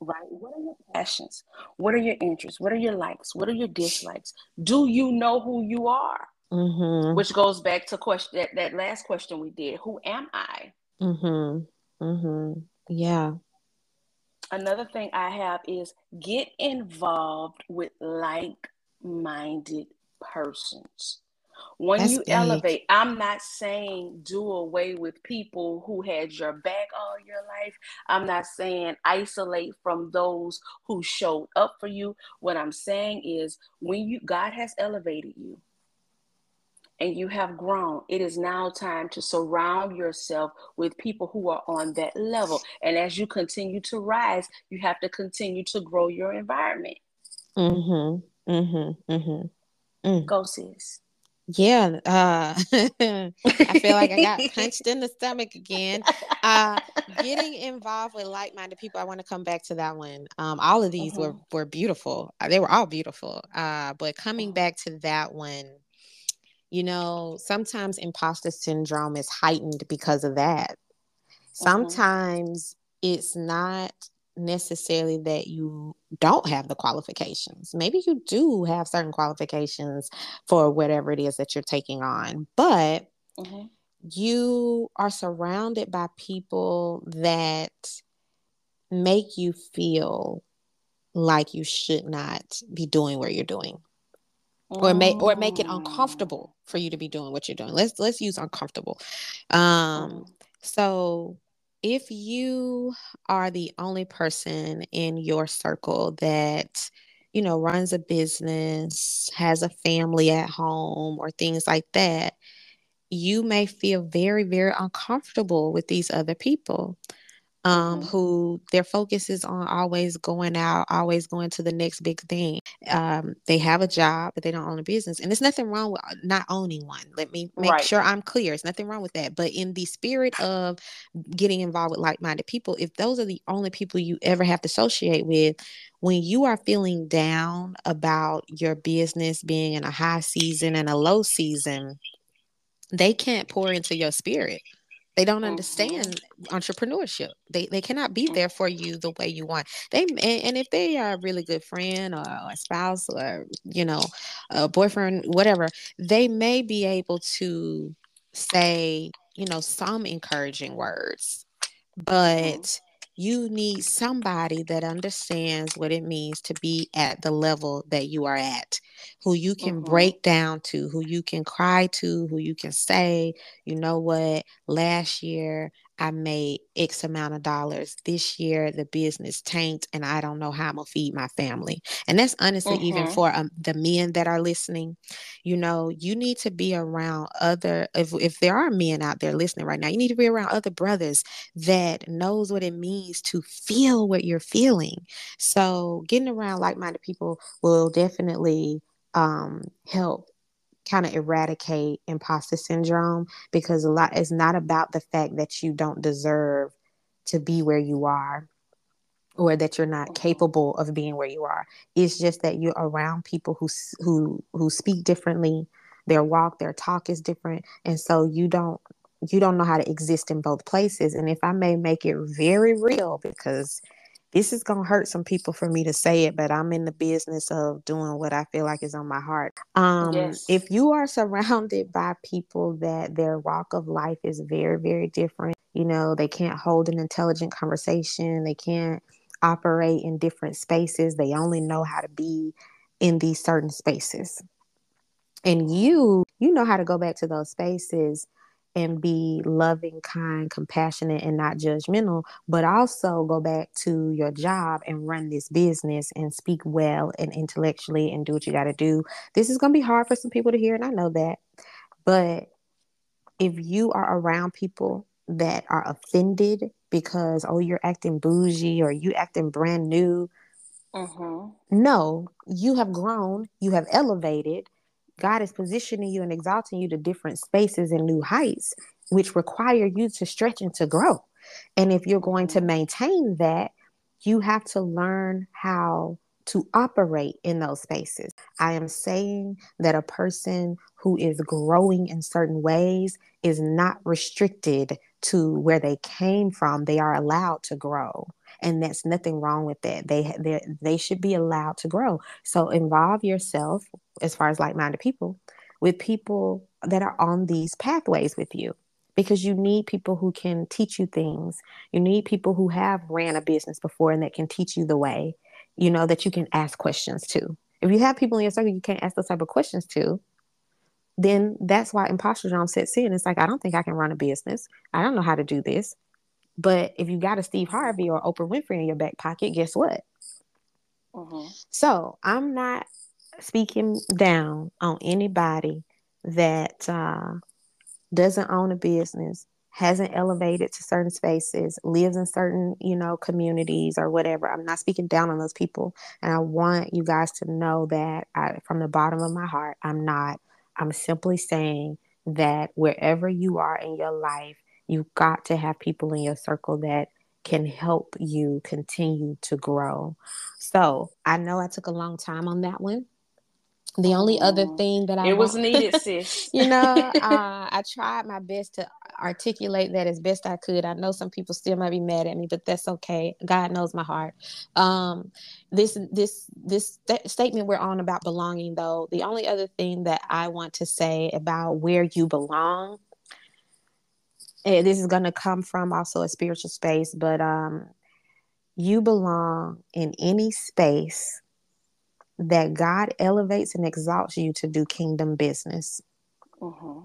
right? What are your passions? What are your interests? What are your likes? What are your dislikes? Do you know who you are? Mm-hmm. Which goes back to question that, that last question we did. Who am I? Mm-hmm. Mm-hmm. Yeah another thing I have is get involved with like minded persons. When That's you big. elevate, I'm not saying do away with people who had your back all your life. I'm not saying isolate from those who showed up for you. What I'm saying is when you God has elevated you, and you have grown, it is now time to surround yourself with people who are on that level. And as you continue to rise, you have to continue to grow your environment. Mm-hmm. Mm-hmm. Mm-hmm. Mm. Go sis. Yeah, uh, I feel like I got punched in the stomach again. Uh, getting involved with like-minded people, I want to come back to that one. Um, all of these were mm-hmm. were beautiful. They were all beautiful. Uh, but coming mm-hmm. back to that one, you know, sometimes imposter syndrome is heightened because of that. Mm-hmm. Sometimes mm-hmm. it's not necessarily that you don't have the qualifications. Maybe you do have certain qualifications for whatever it is that you're taking on, but mm-hmm. you are surrounded by people that make you feel like you should not be doing what you're doing or make or make it uncomfortable oh. For you to be doing what you're doing. Let's let's use uncomfortable. Um so if you are the only person in your circle that you know runs a business, has a family at home or things like that, you may feel very very uncomfortable with these other people um, mm-hmm. who their focus is on always going out, always going to the next big thing. Um, they have a job, but they don't own a business. And there's nothing wrong with uh, not owning one. Let me make right. sure I'm clear. There's nothing wrong with that. But in the spirit of getting involved with like minded people, if those are the only people you ever have to associate with, when you are feeling down about your business being in a high season and a low season, they can't pour into your spirit they don't mm-hmm. understand entrepreneurship. They they cannot be there for you the way you want. They and, and if they are a really good friend or a spouse or you know a boyfriend, whatever, they may be able to say you know some encouraging words, but mm-hmm you need somebody that understands what it means to be at the level that you are at, who you can mm-hmm. break down to, who you can cry to, who you can say, you know what, last year I made X amount of dollars. This year, the business tanked, and I don't know how I'm gonna feed my family. And that's honestly mm-hmm. even for um, the men that are listening. You know, you need to be around other. If if there are men out there listening right now, you need to be around other brothers that knows what it means to feel what you're feeling. So getting around like-minded people will definitely um, help kind of eradicate imposter syndrome because a lot it's not about the fact that you don't deserve to be where you are or that you're not Mhm. capable of being where you are. It's just that you're around people who who who speak differently. Their walk, their talk is different, and so you don't you don't know how to exist in both places. And if I may make it very real, because this is gonna hurt some people for me to say it, but I'm in the business of doing what I feel like is on my heart. Um, Yes. if you are surrounded by people that their walk of life is very, very different, you know, they can't hold an intelligent conversation, they can't operate in different spaces, they only know how to be in these certain spaces. And you, you know how to go back to those spaces and be loving, kind, compassionate, and not judgmental, but also go back to your job and run this business and speak well and intellectually and do what you got to do. This is going to be hard for some people to hear, and I know that. But if you are around people that are offended because, oh, you're acting bougie or you acting brand new, Mm-hmm. no, you have grown, you have elevated. God is positioning you and exalting you to different spaces and new heights, which require you to stretch and to grow. And if you're going to maintain that, you have to learn how to operate in those spaces. I am saying that a person who is growing in certain ways is not restricted to where they came from. They are allowed to grow and that's nothing wrong with that. They they they should be allowed to grow. So involve yourself as far as like-minded people with people that are on these pathways with you because you need people who can teach you things. You need people who have ran a business before and that can teach you the way you know that you can ask questions to. If you have people in your circle you can't ask those type of questions to then that's why imposter syndrome sets in. It's like i don't think i can run a business. I don't know how to do this but if you got a Steve Harvey or Oprah Winfrey in your back pocket, guess what? Mm-hmm. So I'm not speaking down on anybody that uh, doesn't own a business, hasn't elevated to certain spaces, lives in certain, you know, communities or whatever. I'm not speaking down on those people. And I want you guys to know that I, from the bottom of my heart, I'm not. I'm simply saying that wherever you are in your life, you've got to have people in your circle that can help you continue to grow. So I know I took a long time on that one. The only other Mm. thing that I It was want- needed, sis. you know, uh, I tried my best to articulate that as best I could. I know some people still might be mad at me, but that's okay. God knows my heart. Um, this this this st- statement we're on about belonging, though. The only other thing that I want to say about where you belong, and this is going to come from also a spiritual space, but um, you belong in any space that God elevates and exalts you to do kingdom business. mm-hmm.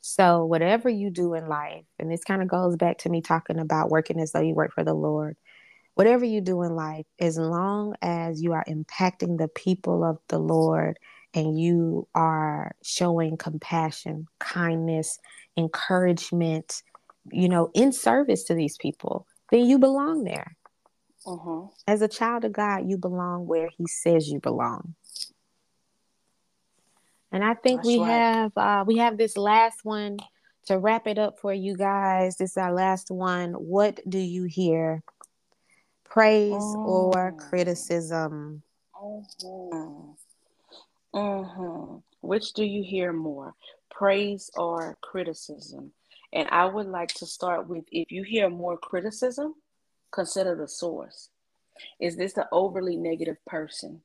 So, whatever you do in life, and this kind of goes back to me talking about working as though you work for the Lord, whatever you do in life, as long as you are impacting the people of the Lord and you are showing compassion, kindness, encouragement, you know, in service to these people, then you belong there. Mm-hmm. As a child of God, you belong where He says you belong. And I think That's we right. have uh, we have this last one to wrap it up for you guys. This is our last one. What do you hear? Praise or Mm. criticism? Mm-hmm. Mm-hmm. Which do you hear more, praise or criticism? And I would like to start with if you hear more criticism, consider the source. Is this the overly negative person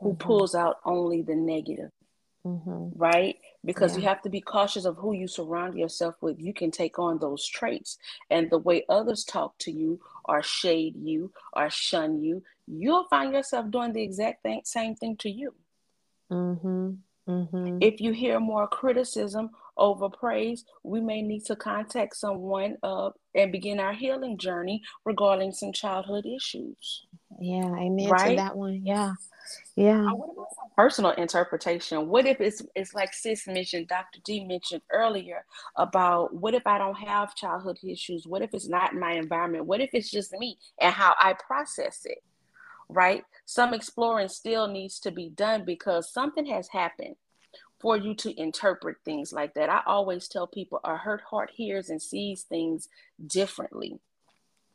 who Mhm. pulls out only the negative, Mhm. right? Because you have to be cautious of who you surround yourself with. You can take on those traits, and the way others talk to you, or shade you, or shun you, you'll find yourself doing the exact thing, same thing to you. Mhm. Mhm. If you hear more criticism over praise, we may need to contact someone uh, and begin our healing journey regarding some childhood issues. Yeah. Amen to that one. Yeah. Yeah. What about some personal interpretation? What if it's it's like Sis mentioned, Dr. D mentioned earlier about what if I don't have childhood issues? What if it's not in my environment? What if it's just me and how I process it? Right? Some exploring still needs to be done because something has happened for you to interpret things like that. I always tell people a hurt heart hears and sees things differently.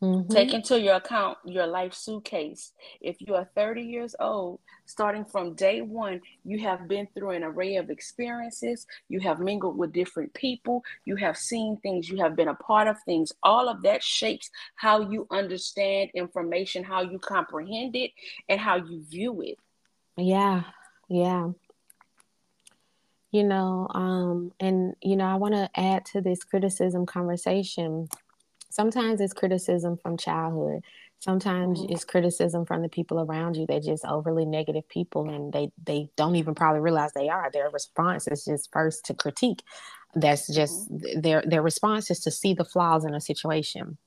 Mm-hmm. Take into your account your life suitcase. If you are 30 years old, starting from day one, you have been through an array of experiences. You have mingled with different people. You have seen things. You have been a part of things. All of that shapes how you understand information, how you comprehend it, and how you view it. Yeah. Yeah. You know, um, and you know, I want to add to this criticism conversation sometimes it's criticism from childhood sometimes mm-hmm. it's criticism from the people around you they're just overly negative people and they they don't even probably realize they are their response is just first to critique that's just mm-hmm. their their response is to see the flaws in a situation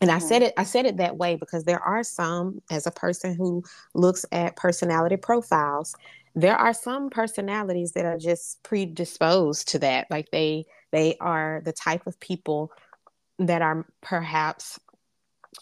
and mm-hmm. i said mm-hmm. it i said it that way because there are some as a person who looks at personality profiles there are some personalities that are just predisposed to that like they they are the type of people that are perhaps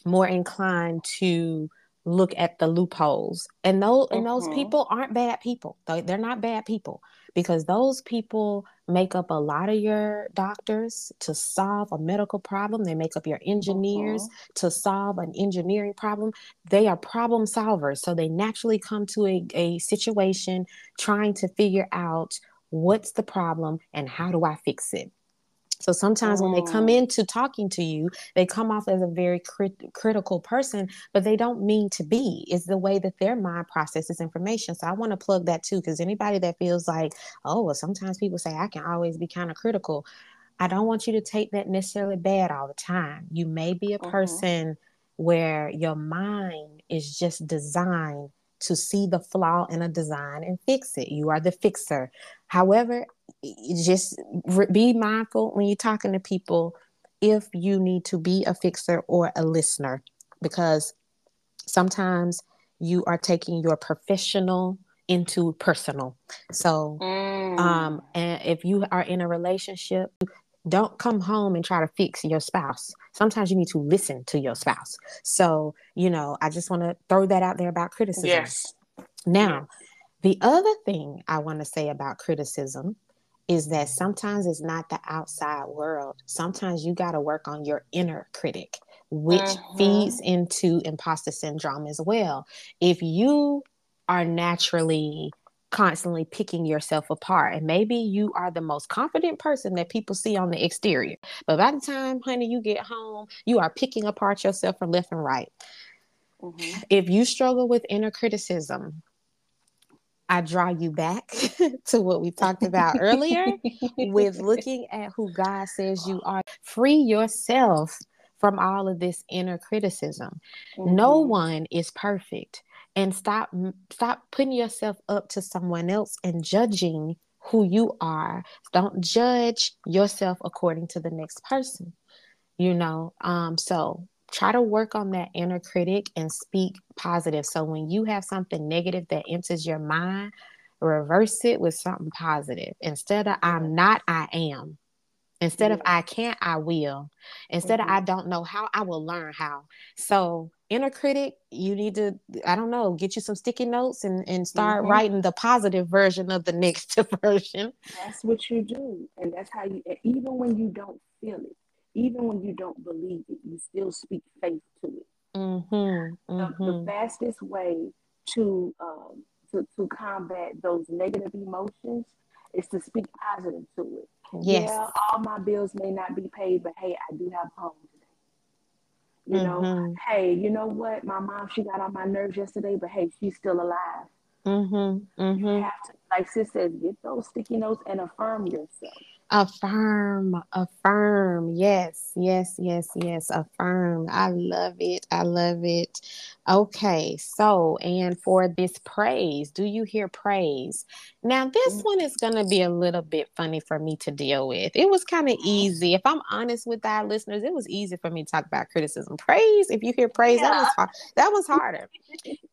more inclined to look at the loopholes. And those and those mm-hmm. people aren't bad people. They're not bad people because those people make up a lot of your doctors to solve a medical problem. They make up your engineers mm-hmm. to solve an engineering problem. They are problem solvers. So they naturally come to a, a situation trying to figure out what's the problem and how do i fix it so sometimes when they come oh. into talking to you, they come off as a very crit- critical person, but they don't mean to be. It's the way that their mind processes information. So I want to plug that too, because anybody that feels like, oh, well, sometimes people say I can always be kind of critical. I don't want you to take that necessarily bad all the time. You may be a mm-hmm. person where your mind is just designed to see the flaw in a design and fix it. You are the fixer. However, just be mindful when you're talking to people if you need to be a fixer or a listener because sometimes you are taking your professional into personal so mm. um and if you are in a relationship don't come home and try to fix your spouse sometimes you need to listen to your spouse so you know i just want to throw that out there about criticism yes now the other thing i want to say about criticism is that sometimes it's not the outside world. Sometimes you got to work on your inner critic, which mm-hmm. feeds into imposter syndrome as well. If you are naturally constantly picking yourself apart and maybe you are the most confident person that people see on the exterior but by the time honey you get home you are picking apart yourself from left and right mm-hmm. if you struggle with inner criticism I draw you back to what we talked about earlier with looking at who God says you are. Free yourself from all of this inner criticism. Mm-hmm. No one is perfect. And stop stop putting yourself up to someone else and judging who you are. Don't judge yourself according to the next person. You know, um so try to work on that inner critic and speak positive. So when you have something negative that enters your mind, reverse it with something positive. Instead of I'm not, I am. Instead of I can't, I will. Instead mm-hmm. of I don't know how, I will learn how. So inner critic, you need to, I don't know, get you some sticky notes and, and start mm-hmm. writing the positive version of the next version. That's what you do. And that's how you, even when you don't feel it, even when you don't believe it, you still speak faith to it. Mm-hmm, mm-hmm. The, the, mm-hmm. fastest way to, um, to to combat those negative emotions is to speak positive to it. Yes. Yeah, all my bills may not be paid, but hey, I do have home today. You mm-hmm. know, hey, you know what? My mom, she got on my nerves yesterday, but hey, she's still alive. Mm-hmm. Mm-hmm. You have to, like sis says, get those sticky notes and affirm yourself. Affirm, affirm. Yes, yes, yes, yes. Affirm. I love it. I love it. Okay, so and for this praise, do you hear praise? Now, this mm. one is going to be a little bit funny for me to deal with. It was kind of mm-hmm. easy. If I'm honest with our listeners, it was easy for me to talk about criticism. Praise, if you hear praise, yeah. that was hard. That was harder.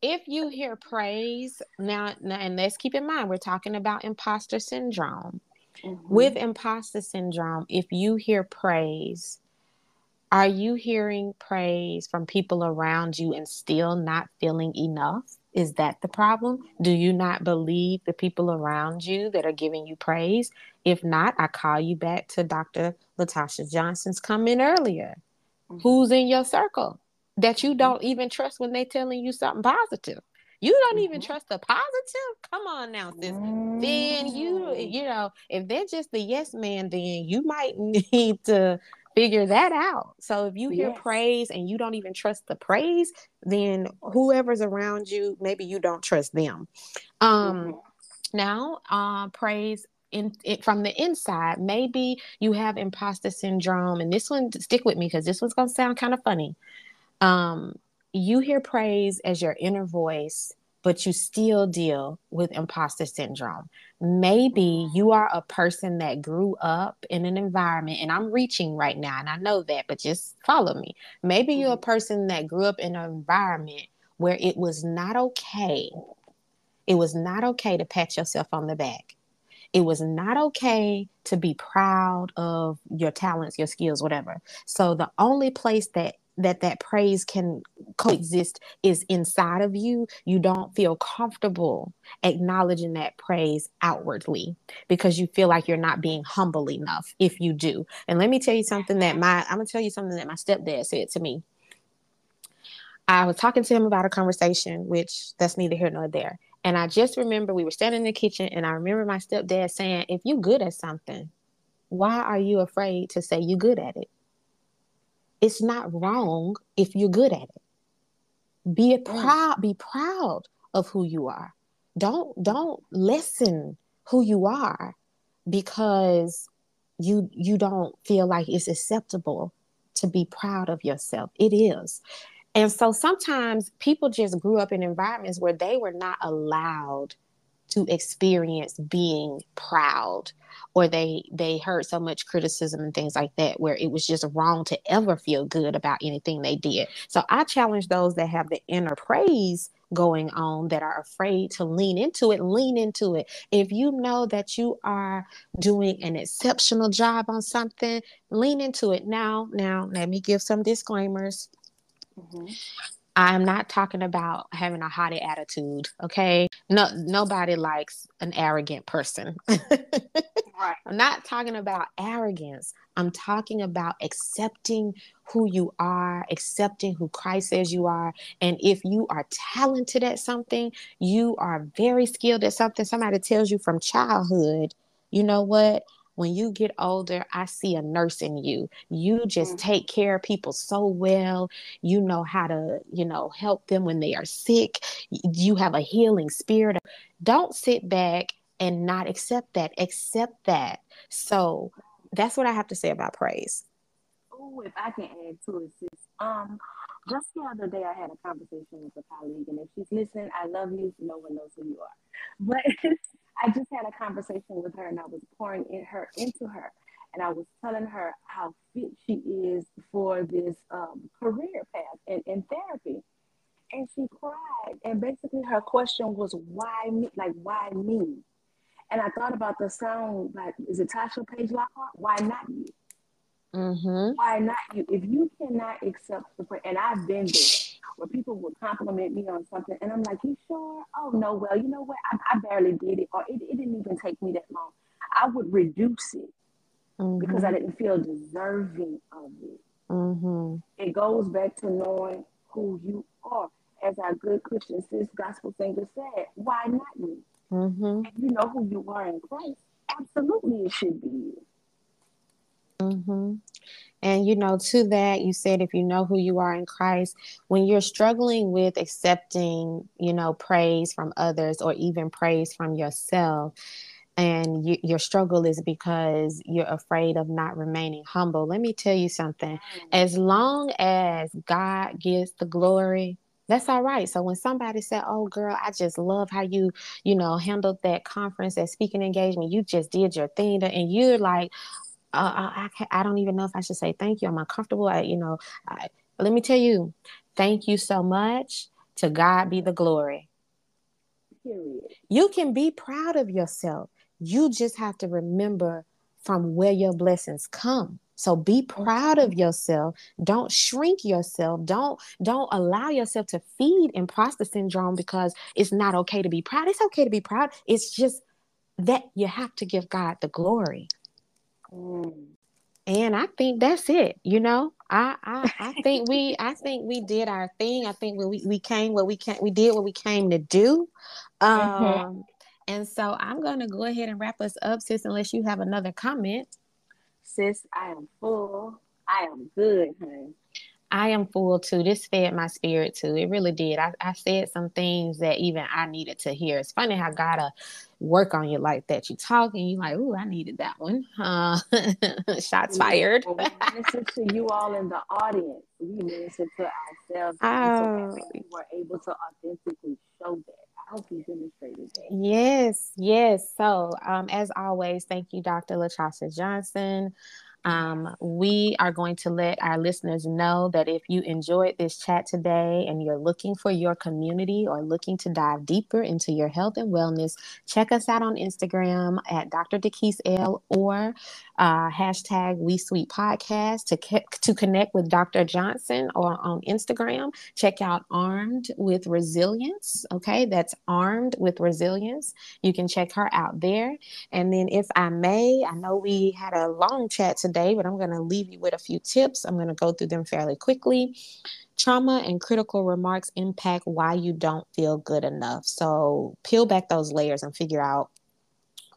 if you hear praise, now, now, and let's keep in mind, we're talking about imposter syndrome. Mm-hmm. With imposter syndrome, if you hear praise, are you hearing praise from people around you and still not feeling enough? Is that the problem? Do you not believe the people around you that are giving you praise? If not, I call you back to Dr. Latasha Johnson's comment earlier. Mm-hmm. Who's in your circle? that you don't even trust when they're telling you something positive. You don't mm-hmm. even trust the positive. Come on now, sis. Mm-hmm. Then you, mm. you know, if they're just the yes man, then you might need to figure that out. So if you hear yes. praise and you don't even trust the praise, then whoever's around you, maybe you don't trust them. Um mm-hmm. now uh praise in it from the inside. Maybe you have imposter syndrome, and this one stick with me because this one's gonna sound kind of funny. Um, you hear praise as your inner voice, but you still deal with imposter syndrome. Maybe you are a person that grew up in an environment, and I'm reaching right now, and I know that, but just follow me. Maybe you're a mm-hmm. person that grew up in an environment where it was not okay. It was not okay to pat yourself on the back. It was not okay to be proud of your talents, your skills, whatever. So the only place that that that praise can coexist is inside of you you don't feel comfortable acknowledging that praise outwardly because you feel like you're not being humble enough if you do. And let me tell you something that my i'm to tell you something that my stepdad said to me. I was talking to him about a conversation which that's neither here nor there. And I just remember we were standing in the kitchen, and I remember my stepdad saying, If you're good at something, why are you afraid to say you're good at it? It's not wrong if you're good at it. Be proud, be proud of who you are. Don't don't lessen who you are because you you don't feel like it's acceptable to be proud of yourself. It is. And so sometimes people just grew up in environments where they were not allowed to experience being proud or they they heard so much criticism and things like that where it was just wrong to ever feel good about anything they did. So I challenge those that have the inner praise going on that are afraid to lean into it, lean into it. If you know that you are doing an exceptional job on something, lean into it. Now, now let me give some disclaimers Mm-hmm. I'm not talking about having a haughty attitude, okay? No nobody likes an arrogant person. right. I'm not talking about arrogance. I'm talking about accepting who you are, accepting who Christ says you are. And if you are talented at something, you are very skilled at something, somebody tells you from childhood, you know what? When you get older, I see a nurse in you. You just mm-hmm. take care of people so well. You know how to, you know, help them when they are sick. You have a healing spirit. Don't sit back and not accept that. Accept that. So that's what I have to say about praise. Oh, if I can add to it, sis. Um, just the other day I had a conversation with a colleague, and if she's listening, I love you. No one knows who you are. But I just had a conversation with her and I was pouring in her into her. And I was telling her how fit she is for this um, career path in, in therapy. And she cried. And basically her question was, why me? Like, why me? And I thought about the song, like, is it Tasha Page Lockhart? Why not you? Mm-hmm. Why not you? If you cannot accept the and I've been there where people would compliment me on something, and I'm like, "You sure? Oh no, well, you know what? I, I barely did it, or it, it, didn't even take me that long." I would reduce it mm-hmm. because I didn't feel deserving of it. Mm-hmm. It goes back to knowing who you are. As our good Christian sis gospel singer said, "Why not me?" Mm-hmm. If you know who you are in Christ, absolutely, it should be you. Mm-hmm. And you know, to that, you said if you know who you are in Christ, when you're struggling with accepting, you know, praise from others or even praise from yourself, and you, your struggle is because you're afraid of not remaining humble, let me tell you something. As long as God gives the glory, that's all right. So when somebody said, "Oh, girl, I just love how you, you know, handled that conference, that speaking engagement. You just did your thing," and you're like, uh, I, I, I don't even know if I should say thank you. I'm uncomfortable. I, you know, I, let me tell you, thank you so much. To God be the glory. Period. You can be proud of yourself. You just have to remember from where your blessings come. So be proud of yourself. Don't shrink yourself. Don't don't allow yourself to feed imposter syndrome because it's not okay to be proud. It's okay to be proud. It's just that you have to give God the glory. And I think that's it. You know, I I, I think we I think we did our thing. I think we we came what we can we did what we came to do. Mm-hmm. Um, mm-hmm. And so I'm gonna go ahead and wrap us up, sis, unless you have another comment. Sis, I am full. I am good, honey. I am full too. This fed my spirit too. It really did. I, I said some things that even I needed to hear. It's funny how God uh, work on you like that. You talk and you like, ooh, I needed that one. Uh, shots fired. we listen to you all in the audience. We listen to ourselves. Oh. So we were able to authentically show that. I hope you demonstrated that. Yes, yes. So, um, as always, thank you, Dr. Latasha Johnson. Um, we are going to let our listeners know that if you enjoyed this chat today and you're looking for your community or looking to dive deeper into your health and wellness, check us out on Instagram at Dr. Dequies L or uh, hashtag We Sweet Podcast to, ke- to connect with Dr. Johnson or on Instagram. Check out Armed with Resilience. Okay, that's Armed with Resilience. You can check her out there. And then, if I may, I know we had a long chat today, but I'm going to leave you with a few tips. I'm going to go through them fairly quickly. Trauma and critical remarks impact why you don't feel good enough. So, peel back those layers and figure out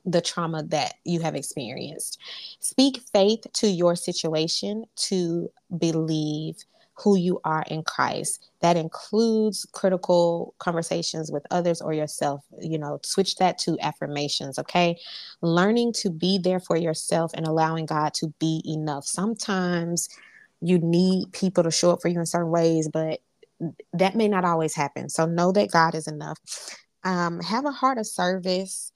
the trauma that you have experienced. Speak faith to your situation to believe who you are in Christ. That includes critical conversations with others or yourself. You know, switch that to affirmations, okay? Learning to be there for yourself and allowing God to be enough. Sometimes you need people to show up for you in certain ways, but that may not always happen. So know that God is enough. Um, have a heart of service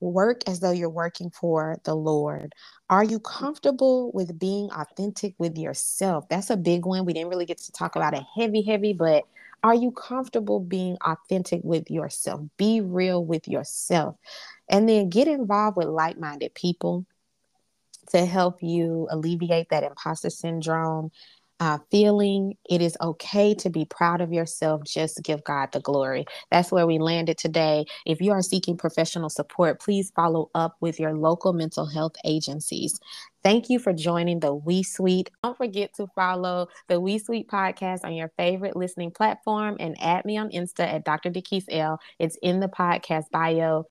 Work as though you're working for the Lord. Are you comfortable with being authentic with yourself? That's a big one. We didn't really get to talk about it heavy, heavy, but are you comfortable being authentic with yourself? Be real with yourself. And then get involved with like minded people to help you alleviate that imposter syndrome uh, feeling it is okay to be proud of yourself. Just give God the glory. That's where we landed today. If you are seeking professional support, please follow up with your local mental health agencies. Thank you for joining the We Sweet. Don't forget to follow the We Sweet podcast on your favorite listening platform and add me on Insta at Dr. Dequies L. It's in the podcast bio.